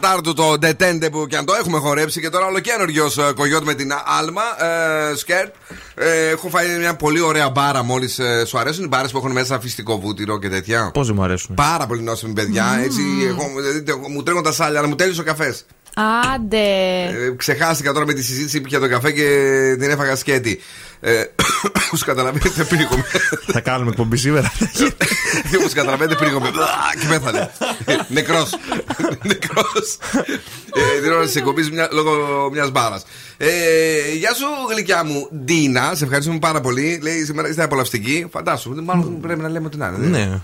Κομματάρ του το Detente που και αν το έχουμε χορέψει και τώρα ολοκένουργιος κογιότ με την Άλμα. Ε, σκέρτ. Ε, έχω φάει μια πολύ ωραία μπάρα μόλις. Ε, σου αρέσουν οι μπάρες που έχουν μέσα φυστικό βούτυρο και τέτοια; Πώς δεν μου αρέσουν. Πάρα πολύ νόσιμη παιδιά. Έτσι, εγώ, δηλαδή, μου τρέχουν τα σάλια, αλλά μου τέλειωσε ο καφές. Άντε. Ε, ξεχάστηκα τώρα με τη συζήτηση που είχε το καφέ και την έφαγα σκέτη. Ε, Όπως καταλαβαίνετε, πήγαμε. Θα κάνουμε εκπομπή σήμερα. Όπως καταλαβαίνετε, πήγαμε. Και πέθανε. Νεκρός. Νεκρός. Την ώρα της εκπομπής λόγω μιας μπάρας. Ε, γεια σου, γλυκιά μου, Ντίνα. Σε ευχαριστούμε πάρα πολύ. Λέει σήμερα είστε απολαυστικοί. Φαντάσου, μάλλον πρέπει να λέμε ότι να είναι.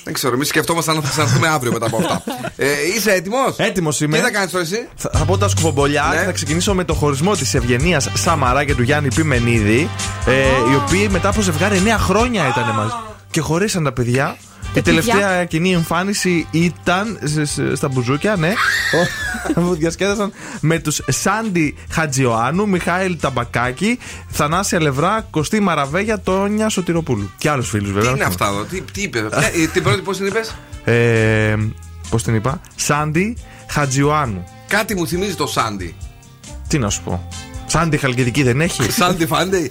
Ναι. Δεν ξέρω, εμείς σκεφτόμαστε αν θα ξαναρθούμε αύριο μετά από αυτά. Ε, είσαι έτοιμος; Έτοιμος είμαι. Τι θα κάνεις τώρα εσύ; Θα, θα πω τα σκουφομπολιά Ναι. και θα ξεκινήσω με το χωρισμό της Ευγενίας Σαμαρά και του Γιάννη Πιμενίδη. Ε, οι οποίοι μετά από ζευγάρι 9 χρόνια ήταν μαζί. Και χωρίσαν τα παιδιά. Η τελευταία κοινή εμφάνιση ήταν σ- σ- στα μπουζούκια, ναι. που διασκέδασαν με τους Σάντι Χατζιωάννου, Μιχάηλ Ταμπακάκη, Θανάσια Λευρά, Κωστή Μαραβέγια, Τόνια Σωτηροπούλου. Και άλλους φίλους βέβαια. Τι είναι αυτά εδώ, τι, τι είπε. Ποια- ε, Την πρώτη πώς την είπες; Ε, Πώς την είπα, Σάντι Χατζιωάνου. Κάτι μου θυμίζει το Σάντι. Τι να σου πω. Σάντι Χαλκιδική δεν έχει; Σάντι Φάντι.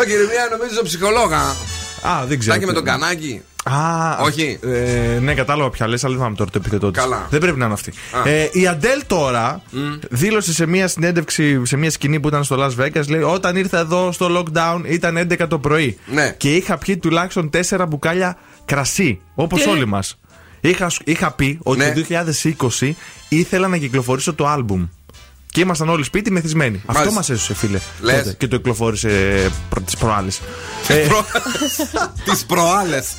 Όχι, Ηρεμία, νομίζω ψυχολόγα. Α, δεν ξέρω. Τάκι με τι- τον κανάκι. Α, Όχι. Ε, ναι, κατάλαβα ποια λες, αλλά δεν θυμάμαι τώρα το επίθετό της. Καλά. Δεν πρέπει να είναι αυτή. Α. Ε, η Αντέλ τώρα δήλωσε σε μια συνέντευξη, σε μια σκηνή που ήταν στο Las Vegas, λέει: Όταν ήρθα εδώ στο lockdown ήταν 11 το πρωί. Ναι. Και είχα πιει τουλάχιστον 4 μπουκάλια κρασί. Όπως Τι; όλοι μας. Είχα, είχα πει ότι Ναι. το 2020 ήθελα να κυκλοφορήσω το άλμπουμ. Και ήμασταν όλοι σπίτι μεθυσμένοι. Αυτό Μάλιστα. μας έσωσε, φίλε. Λες. Τότε. Και το κυκλοφόρησε προ, τι προάλλε. Τι προάλλες.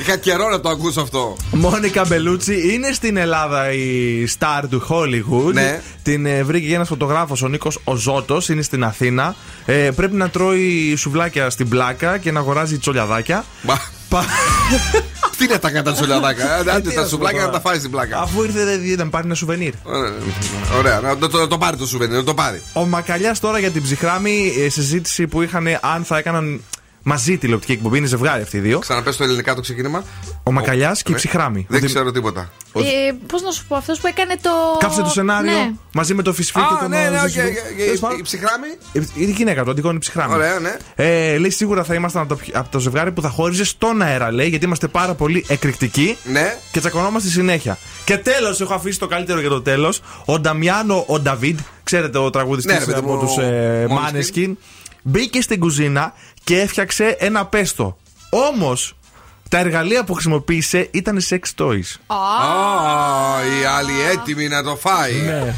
Είχα καιρό να το ακούσω αυτό. Μόνικα Μπελούτσι είναι στην Ελλάδα η star του Hollywood. Ναι. Την ε, βρήκε και ένας φωτογράφος, ο Νίκος Οζότος, είναι στην Αθήνα. Ε, πρέπει να τρώει σουβλάκια στην πλάκα και να αγοράζει τσολιαδάκια. Μα. Πα- Τι είναι τα κατά τσουλιαδάκα. Ε, Άντε τι τα να σου σουβλάκια πω να τα τώρα. φάει στην πλάκα. Αφού ήρθε, δεν δεν πάρει ένα σουβενίρ. Ωραία, Ωραία, να το, το, να το πάρει το σουβενίρ, να το πάρει. Ο Μακαλιάς τώρα για την ψυχράμη ε, συζήτηση που είχαν αν θα έκαναν μαζί τηλεοπτική εκπομπή. Είναι ζευγάρι αυτοί οι δύο. Ξαναπες το ελληνικά το ξεκίνημα. Ο Μακαλιάς και η Ναι. ψυχράμη. Δεν Ο Δη- ξέρω τίποτα. Ε, Πώς να σου πω, αυτός που έκανε το. Κάψε το σενάριο Ναι. μαζί με το φυσφί και Α, τον ναι, ναι, ε, οκ. Ζεσβού. Και- Τέλος και- πάντων, Η ψυχράμη. Είναι η γυναίκα του, Αντιγόνη ψυχράμη. Ωραία, ναι. Ε, λέει σίγουρα θα ήμασταν από το, από το ζευγάρι που θα χώριζε στον αέρα, λέει, γιατί είμαστε πάρα πολύ εκρηκτικοί Ναι. και τσακωνόμαστε συνέχεια. Και τέλος, έχω αφήσει το καλύτερο για το τέλος. Ο Νταμιάνο, ο Νταβίδ, ξέρετε ο τραγουδιστή Ναι, ρε παιδί από μου, τους ο- ε, Måneskin. Maneskin, μπήκε στην κουζίνα και έφτιαξε ένα πέστο. Όμως, τα εργαλεία που χρησιμοποίησε ήταν sex toys. Α, η άλλη έτοιμη να το φάει. Ναι.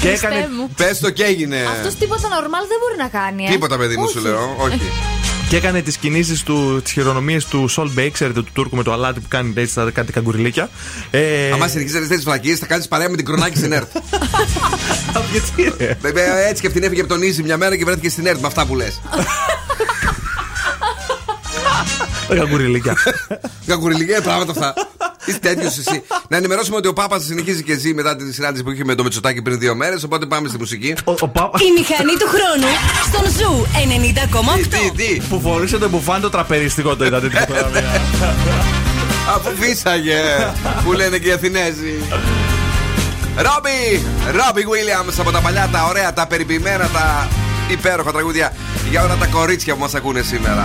Και Χριστέ έκανε. μου. Πες το και έγινε. Αυτός τίποτα normal δεν μπορεί να κάνει. Ε. Τίποτα, παιδί μου, σου Όχι. λέω. Όχι. Και έκανε τις κινήσεις του, τις χειρονομίες του Sol Bay, ξέρετε, του Τούρκου με το αλάτι που κάνει έτσι τα κάτι καγκουριλίκια. Ε, Αν συνεχίσει να τέτοιες βλακείες, θα κάνεις παρέα με την κρονάκι στην ΕΡΤ. γιατί, ρε. Βέβαια, έτσι και αυτήν έφυγε από τον Easy μια μέρα και βρέθηκε στην ΕΡΤ με αυτά που λες. Τα καγκουριλίκια. Καγκουριλίκια πράγματα αυτά. Είσαι τέτοιος εσύ. Να ενημερώσουμε ότι ο Πάπας συνεχίζει και ζει μετά τη συνάντηση που είχε με το Μητσοτάκη πριν δύο μέρες. Οπότε πάμε στη μουσική. Ο, ο Πάπας. Η μηχανή του χρόνου στον Zoo 90,8. Τι, τι. που φορούσε το μπουφάν το τραπερίστικο το είδατε την φωτογραφία. Αφού φύσαγε. που λένε και οι Αθηνέζοι. Ρόμπι! Ρόμπι Βίλιαμ από τα παλιά, τα ωραία, τα περιποιημένα, τα υπέροχα τραγούδια για όλα τα κορίτσια που μας ακούνε σήμερα.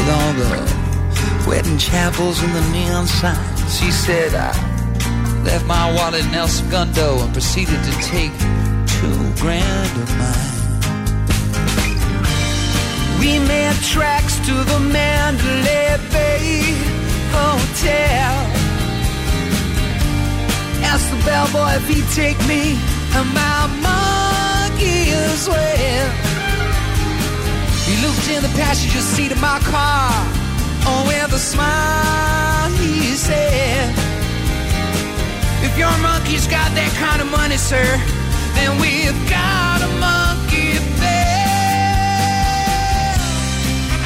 with all the wedding chapels and the neon signs. She said, I left my wallet in El Segundo and proceeded to take two grand of mine. We made tracks to the Mandalay Bay Hotel. Asked the bellboy if he'd take me and my monkey as well. He looked in the passenger seat of my car. Oh, with a smile, he said, If your monkey's got that kind of money, sir, then we've got a monkey bell.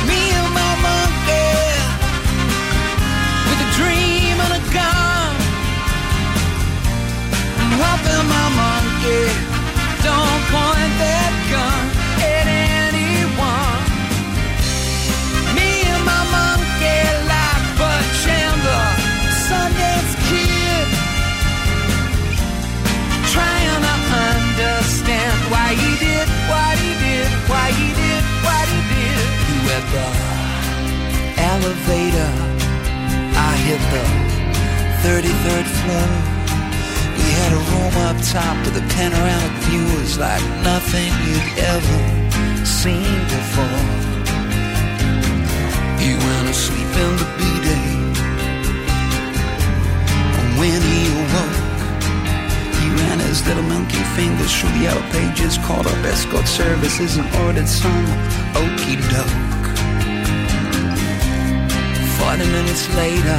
Me and my monkey, with a dream and a gun. I'm hoping my The 33rd floor. We had a room up top with a panoramic view. It's like nothing you'd ever seen before. He went to sleep in the B-day. And when he awoke, he ran his little monkey fingers through the yellow pages, called up escort services and ordered some okey doke. Forty minutes later,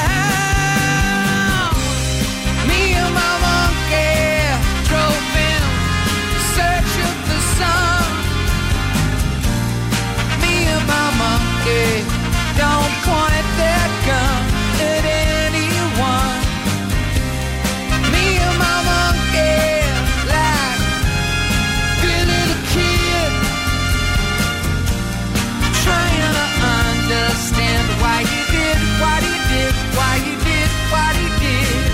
monkey don't point that gun at anyone. Me and my monkey like good little kid trying to understand why he did what he did, why he did what he did.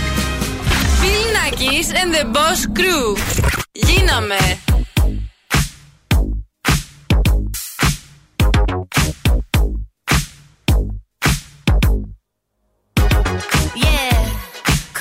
Bill Nackis and the Boss Crew. Γίναμε.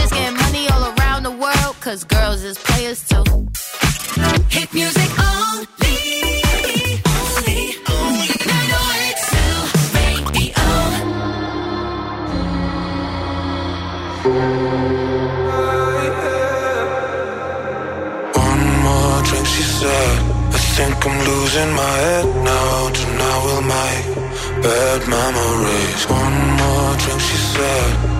Bitches getting money all around the world, cause girls is players too. Hit music only. Only, only. 902 radio. One more drink, she said. I think I'm losing my head now. Tonight we'll make bad memories. One more drink, she said.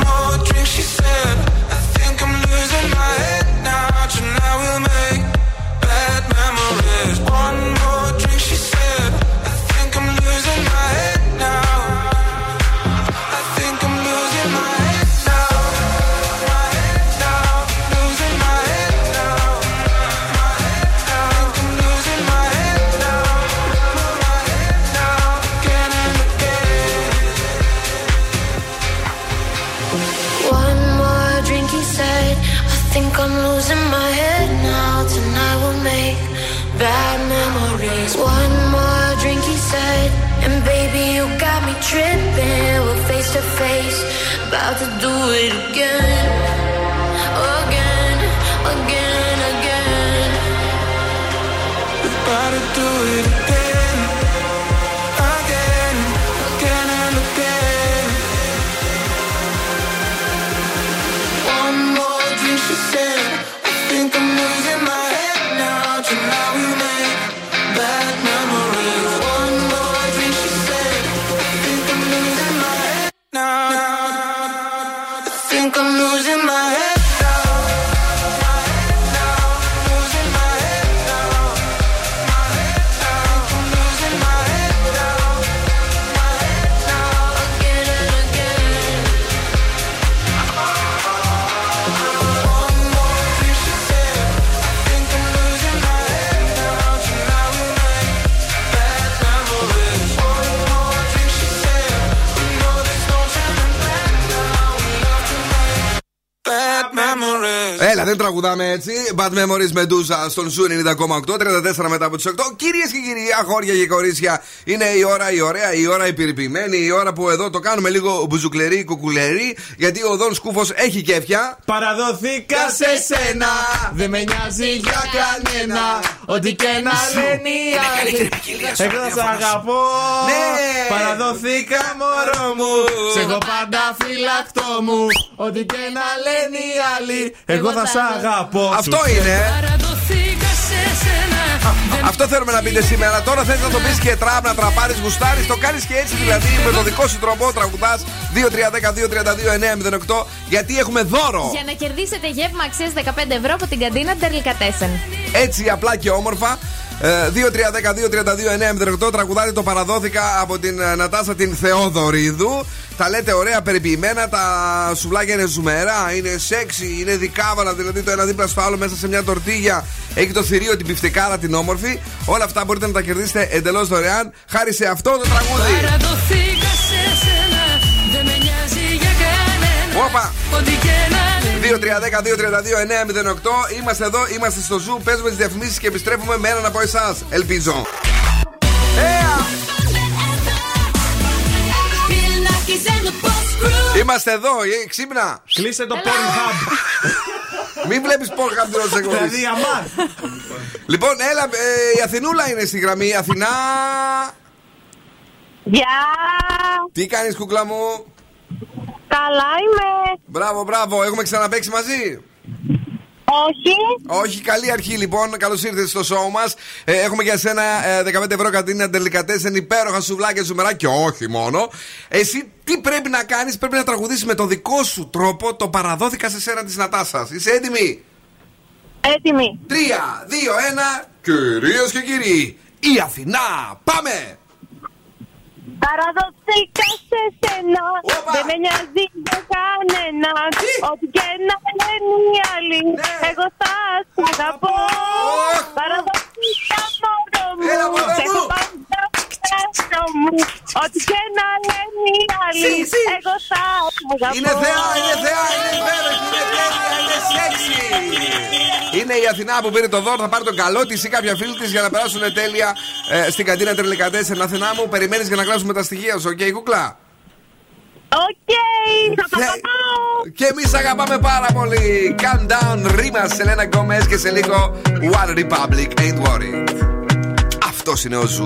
tripping. We're face to face, about to do it. Again, δεν τραγουδάμε έτσι. Bad Memories Meduza στον Zoo 90,8. 34 μετά από τις 8. Κυρίες και κύριοι, αγόρια και κορίτσια, είναι η ώρα η ωραία, η ώρα η περιποιημένη, η ώρα που εδώ το κάνουμε λίγο μπουζουκλερί, κουκουλερί. Γιατί ο Δον Σκούφος έχει κέφια. Παραδοθήκα σε σένα. Δεν με νοιάζει για κανένα. Ό,τι και να λένε οι άλλοι. Εγώ θα σ' αγαπώ. Ναι. Παραδοθήκα μωρό μου. Σε έχω πάντα φυλακτό μου. Ό,τι και να λένε οι άλλοι. Εγώ θα σ' αγαπώ. Αυτό είναι. Αυτό θέλουμε να πείτε σήμερα. Τώρα θέλει να το πεις και τραπ, να τραπάρεις, γουστάρεις. Το κάνεις και έτσι δηλαδή με το δικό σου τρόπο. Τραγουδάς 2-3-10-2-32-9-08 γιατί έχουμε δώρο. Για να κερδίσετε γεύμα αξίας 15 ευρώ από την καντίνα Τερλικατέσεν. Έτσι απλά και όμορφα. Ε, 2-3-10-2-32-9-08 τραγουδάρα το παραδόθηκα από την ε, Νατάσα την Θεοδωρίδου. Τα λέτε ωραία περιποιημένα, τα σουβλάκια είναι ζουμερά, είναι σεξι, είναι δικάβαλα, δηλαδή το ένα δίπλα στο άλλο μέσα σε μια τορτίγια. Έχει το θηρίο, την μπιφτεκάρα, την όμορφη. Όλα αυτά μπορείτε να τα κερδίσετε εντελώς δωρεάν χάρη σε αυτό το τραγούδι. Παραδοθήκα σε σένα, δεν με νοιάζει για κανένα. Όπα! Ό,τι και να λένε. 2-3-10-2-32-9-08 Είμαστε εδώ, είμαστε στο Zoo, παίζουμε τις διαφημίσεις και επιστρέφουμε με έναν από εσάς. Ελπίζω. Bill Είμαστε εδώ, ε, ξύπνα. Κλείσε το Pornhub. Μην βλέπεις Pornhub την ώρα τη εκπομπή. Δηλαδή, αμάν. Λοιπόν, έλα, ε, η Αθηνούλα είναι στη γραμμή. Αθηνά. Γεια! Τι κάνεις, κούκλα μου; Καλά είμαι. Μπράβο, μπράβο. Έχουμε ξαναπέξει μαζί. Όχι. Όχι, καλή αρχή λοιπόν. Καλώς ήρθε στο show μας. έχουμε για σένα ε, 15 ευρώ κατίνα τελικατέσεν υπέροχα σουβλάκια ζουμερά και όχι μόνο. Εσύ τι πρέπει να κάνεις, πρέπει να τραγουδήσεις με το δικό σου τρόπο το παραδόθηκα σε σένα της Νατάσα. Είσαι έτοιμη; Έτοιμη. 3, 2, 1. Κυρίες και κύριοι, η Αθηνά. Πάμε! Παραδοθήκα σε σένα. Οπα. Δεν με νοιάζει για κανένα. Ό,τι και να λένε οι άλλοι, ναι. εγώ θα σου αγαπώ. Παραδοθήκα μωρό μου. Σε έχω πάντα στο μου ότι και να λένε οι άλλοι. Εγώ θα αγαπώ. Είναι θεά, είναι θεά, είναι υπέροχη, είναι τέλεια, είναι σεξι. Είναι η Αθηνά που πήρε το δώρο, θα πάρει τον καλό της ή κάποια φίλη της για να περάσουν τέλεια ε, στην καντίνα Τρελικατέσσερα. Αθηνά μου, περιμένεις για να γράψουμε τα στοιχεία σου, οκ, κούκλα; Οκ, θα ναι. πάω. Και εμείς αγαπάμε πάρα πολύ. Calm down, Rema, Selena Gomez και σε λίγο One Republic, ain't worried. Αυτός είναι ο Zoo.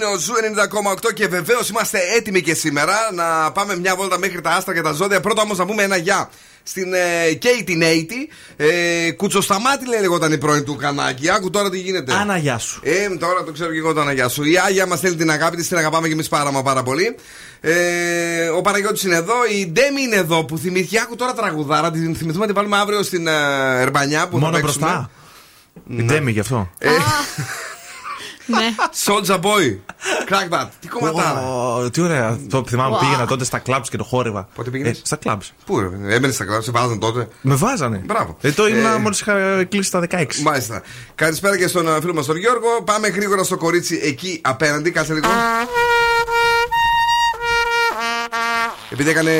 Είναι ο Ζου 90,8 και βεβαίως είμαστε έτοιμοι και σήμερα να πάμε μια βόλτα μέχρι τα άστρα και τα ζώδια. Πρώτα όμως να πούμε ένα γεια στην ε, Katie Νέιτη. Ε, Κουτσοσταμάτη λέει λεγόταν η πρώην του Κανάκη. Άκου τώρα τι γίνεται. Άνα, γεια σου. Ε, τώρα το ξέρω και εγώ το Αναγιά σου. Η Άγια μας στέλνει την αγάπη της, την αγαπάμε και εμείς πάρα μα πάρα πολύ. Ε, ο Παναγιώτης είναι εδώ, η Ντέμι είναι εδώ που θυμήθηκε. Άκου τώρα τραγουδάρα, την θυμηθούμε να την βάλουμε αύριο στην ε, Ερμπανιά που Μόνο θα παίξουμε. μπροστά; Η Ντέμι γι' αυτό. Ε, Ναι. Soldier Boy. Crack that. Τι κομματάρα. Ω, Τι ωραία. Το θυμάμαι Wow. πήγαινα τότε στα κλαμπ και το χόρευα. Πότε πήγαινες; Ε, στα κλαμπ. Πού ρε, έμενες στα κλαμπ, σε βάζαν τότε; Με βάζανε. Μπράβο. Ε, το ήμουν Ε, μόλις είχα κλείσει τα 16. Μάλιστα. Καλησπέρα και στον ε, φίλο μας τον Γιώργο. Πάμε γρήγορα στο κορίτσι εκεί απέναντι. Κάτσε λίγο. Επειδή έκανε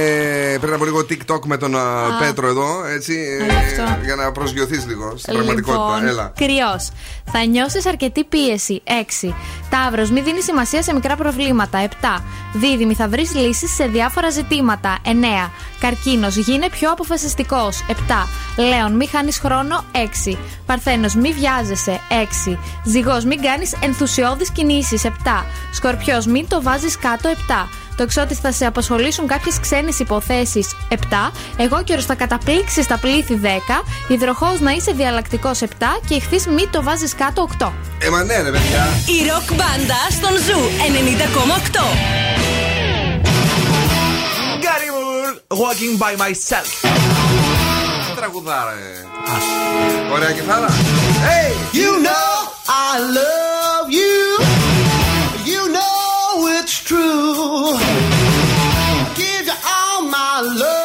πριν από λίγο TikTok με τον α, Πέτρο εδώ, έτσι. Α, γι' αυτό. ε, για να προσγειωθείς λίγο στην πραγματικότητα. Λοιπόν, Έλα. κρυός. Θα νιώσεις αρκετή πίεση. 6. Ταύρος. Μην δίνεις σημασία σε μικρά προβλήματα. 7. Δίδυμη. Θα βρεις λύσεις σε διάφορα ζητήματα. 9. Καρκίνος. Γίνε πιο αποφασιστικός. 7. Λέων. Μην χάνεις χρόνο. 6. Παρθένος. Μην βιάζεσαι. 6. Ζυγός. Μην κάνεις ενθουσιώδεις κινήσεις. 7. Σκορπιός. Μην το βάζεις κάτω. 7. Τοξότη θα σε απασχολήσουν κάποιες ξένες υποθέσεις 7. Αιγόκερω θα καταπλήξεις τα πλήθη 10. Υδροχόε να είσαι διαλλακτικός 7. Και Ιχθύς μη το βάζεις κάτω 8. Ε, μα ναι, ρε παιδιά. Η ροκ μπάντα στον Zoo 90,8. Gary Moore, Walking by myself. Τι τραγουδάρα, ε. Ωραία κιθάρα. Hey! You know I love you. You know it's true. Give you all my love,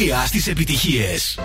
μεγαλύτερη ποικιλία στις επιτυχίες.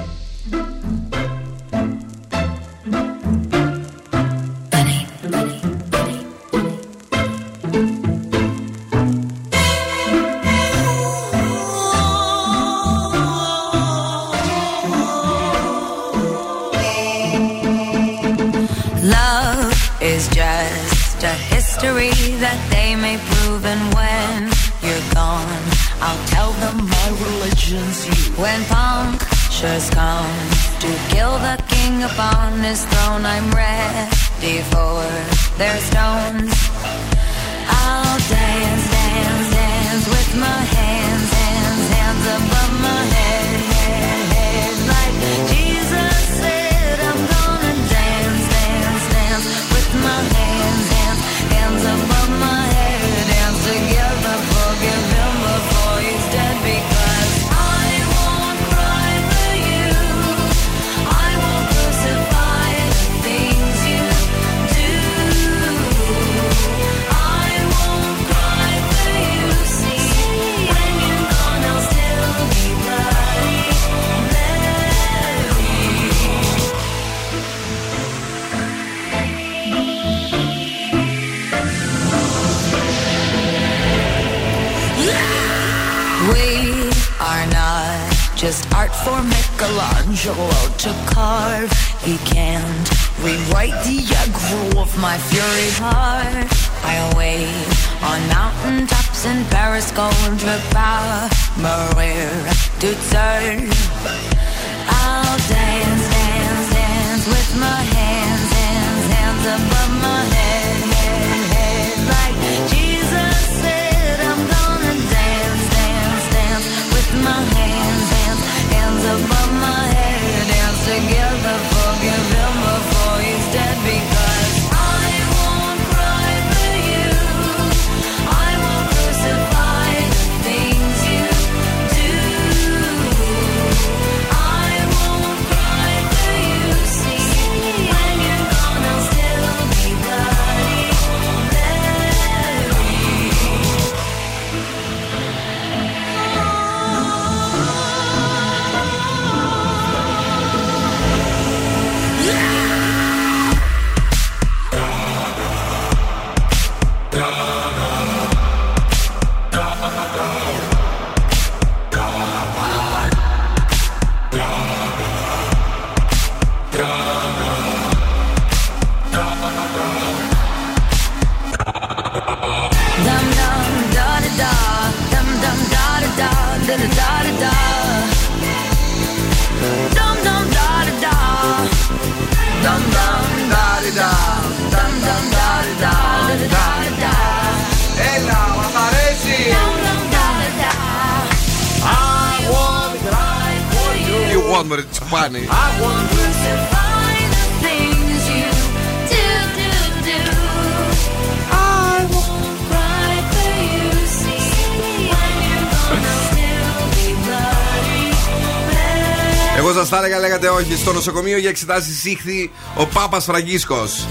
Νοσοκομείο για εξετάσεις ήχθη ο Πάπας Φραγκίσκος.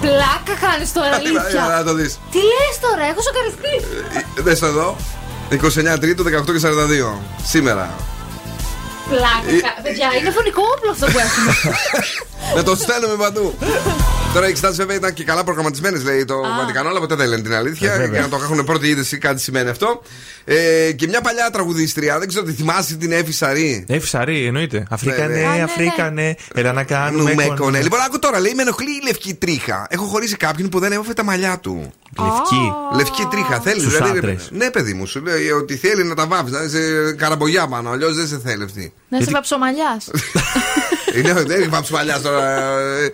Πλάκα κάνεις τώρα, Να αλήθεια. το δεις. Τι λες τώρα, έχω σοκαριστεί. Δες εδώ. 29 Τρίτου, 18 και 42. Σήμερα. Πλάκα. Ε, κα- Παιδιά, είναι φωνικό όπλο αυτό που έχουμε. Να το στέλνουμε παντού. Τώρα οι εξετάσεις βέβαια ήταν και καλά προγραμματισμένες, λέει το Βατικανό, αλλά ποτέ δεν λένε την αλήθεια. Ε, βέβαια. για να το έχουν πρώτη είδηση, κάτι σημαίνει αυτό. Ε, και μια παλιά τραγουδίστρια, δεν ξέρω τι θυμάσαι την Εύη Σαρή; Εύη Σαρή, εννοείται. Αφρικανέ, Ναι, ναι. Αφρικανέ, έλα να κάνουμε. Νουμε κονέ. κονέ. Λοιπόν, άκου τώρα, λέει με ενοχλεί η λευκή τρίχα. Έχω χωρίσει κάποιον που δεν έβαφε τα μαλλιά του. Λευκή. Λευκή τρίχα, θέλεις. Στους δηλαδή, άντρες. ναι, παιδί μου, σου λέει ότι θέλει να τα βάφει. Να είσαι καραμπογιά πάνω, αλλιώς δεν σε θέλει αυτή. Να είσαι βαψομαλιάς. Είναι, δεν έχει βάψει μαλλιά τώρα. ε,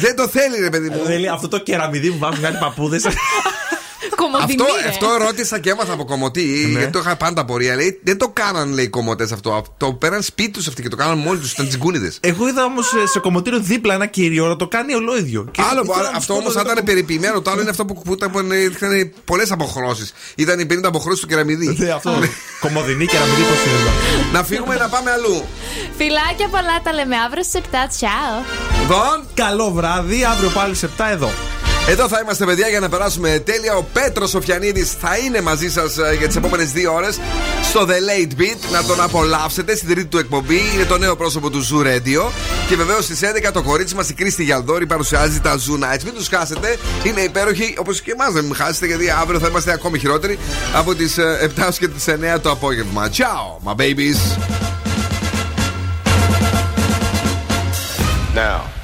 Δεν το θέλει, ρε παιδί μου. Δηλαδή αυτό το κεραμιδί που βάζουν κάτι παππούδες. Κομμωδινή. Αυτό, ρε. αυτό ρώτησα και έμαθα από κομμωτή, Ναι. γιατί το είχα πάντα πορεία. Λέει, δεν το κάναν, λέει, οι κομμωτές αυτό. Το πέραν σπίτι τους αυτοί και το κάναν μόνοι τους, ήταν τσιγκούνιδε. Εγώ είδα όμως σε κομμωτήριο δίπλα ένα κύριο να το κάνει ολόιδιο. Και Άλλο, ήθελα να αυτό τους πω όμως να το ήταν κάνω. περιποιημένο. Το άλλο είναι αυτό που, που, ήταν- που είχαν πολλές αποχρώσεις. Ήταν οι 50 αποχρώσεις του κεραμιδί. Ναι, αυτό. Κομμωδινή κεραμιδί πώ είναι. να φύγουμε να πάμε αλλού. Φιλάκια πολλά, τα λέμε αύριο στις 7. Τσάω. Δον. Καλό βράδυ, αύριο πάλι σε 7 εδώ. Εδώ θα είμαστε, παιδιά, για να περάσουμε τέλεια. Ο Πέτρος Σοφιανίδης θα είναι μαζί σας για τις επόμενες δύο ώρες στο The Late Beat. Να τον απολαύσετε στην τρίτη του εκπομπή. Είναι το νέο πρόσωπο του Zoo Radio. Και βεβαίως στις 11 το κορίτσι μας, η Κρίστη Γιαλδόρη, παρουσιάζει τα Zoo Nights. Μην τους χάσετε. Είναι υπέροχοι, όπως και εμάς, δεν μην χάσετε, γιατί αύριο θα είμαστε ακόμη χειρότεροι από τις 7 και τις 9 το απόγευμα. Ciao, my babies. Now,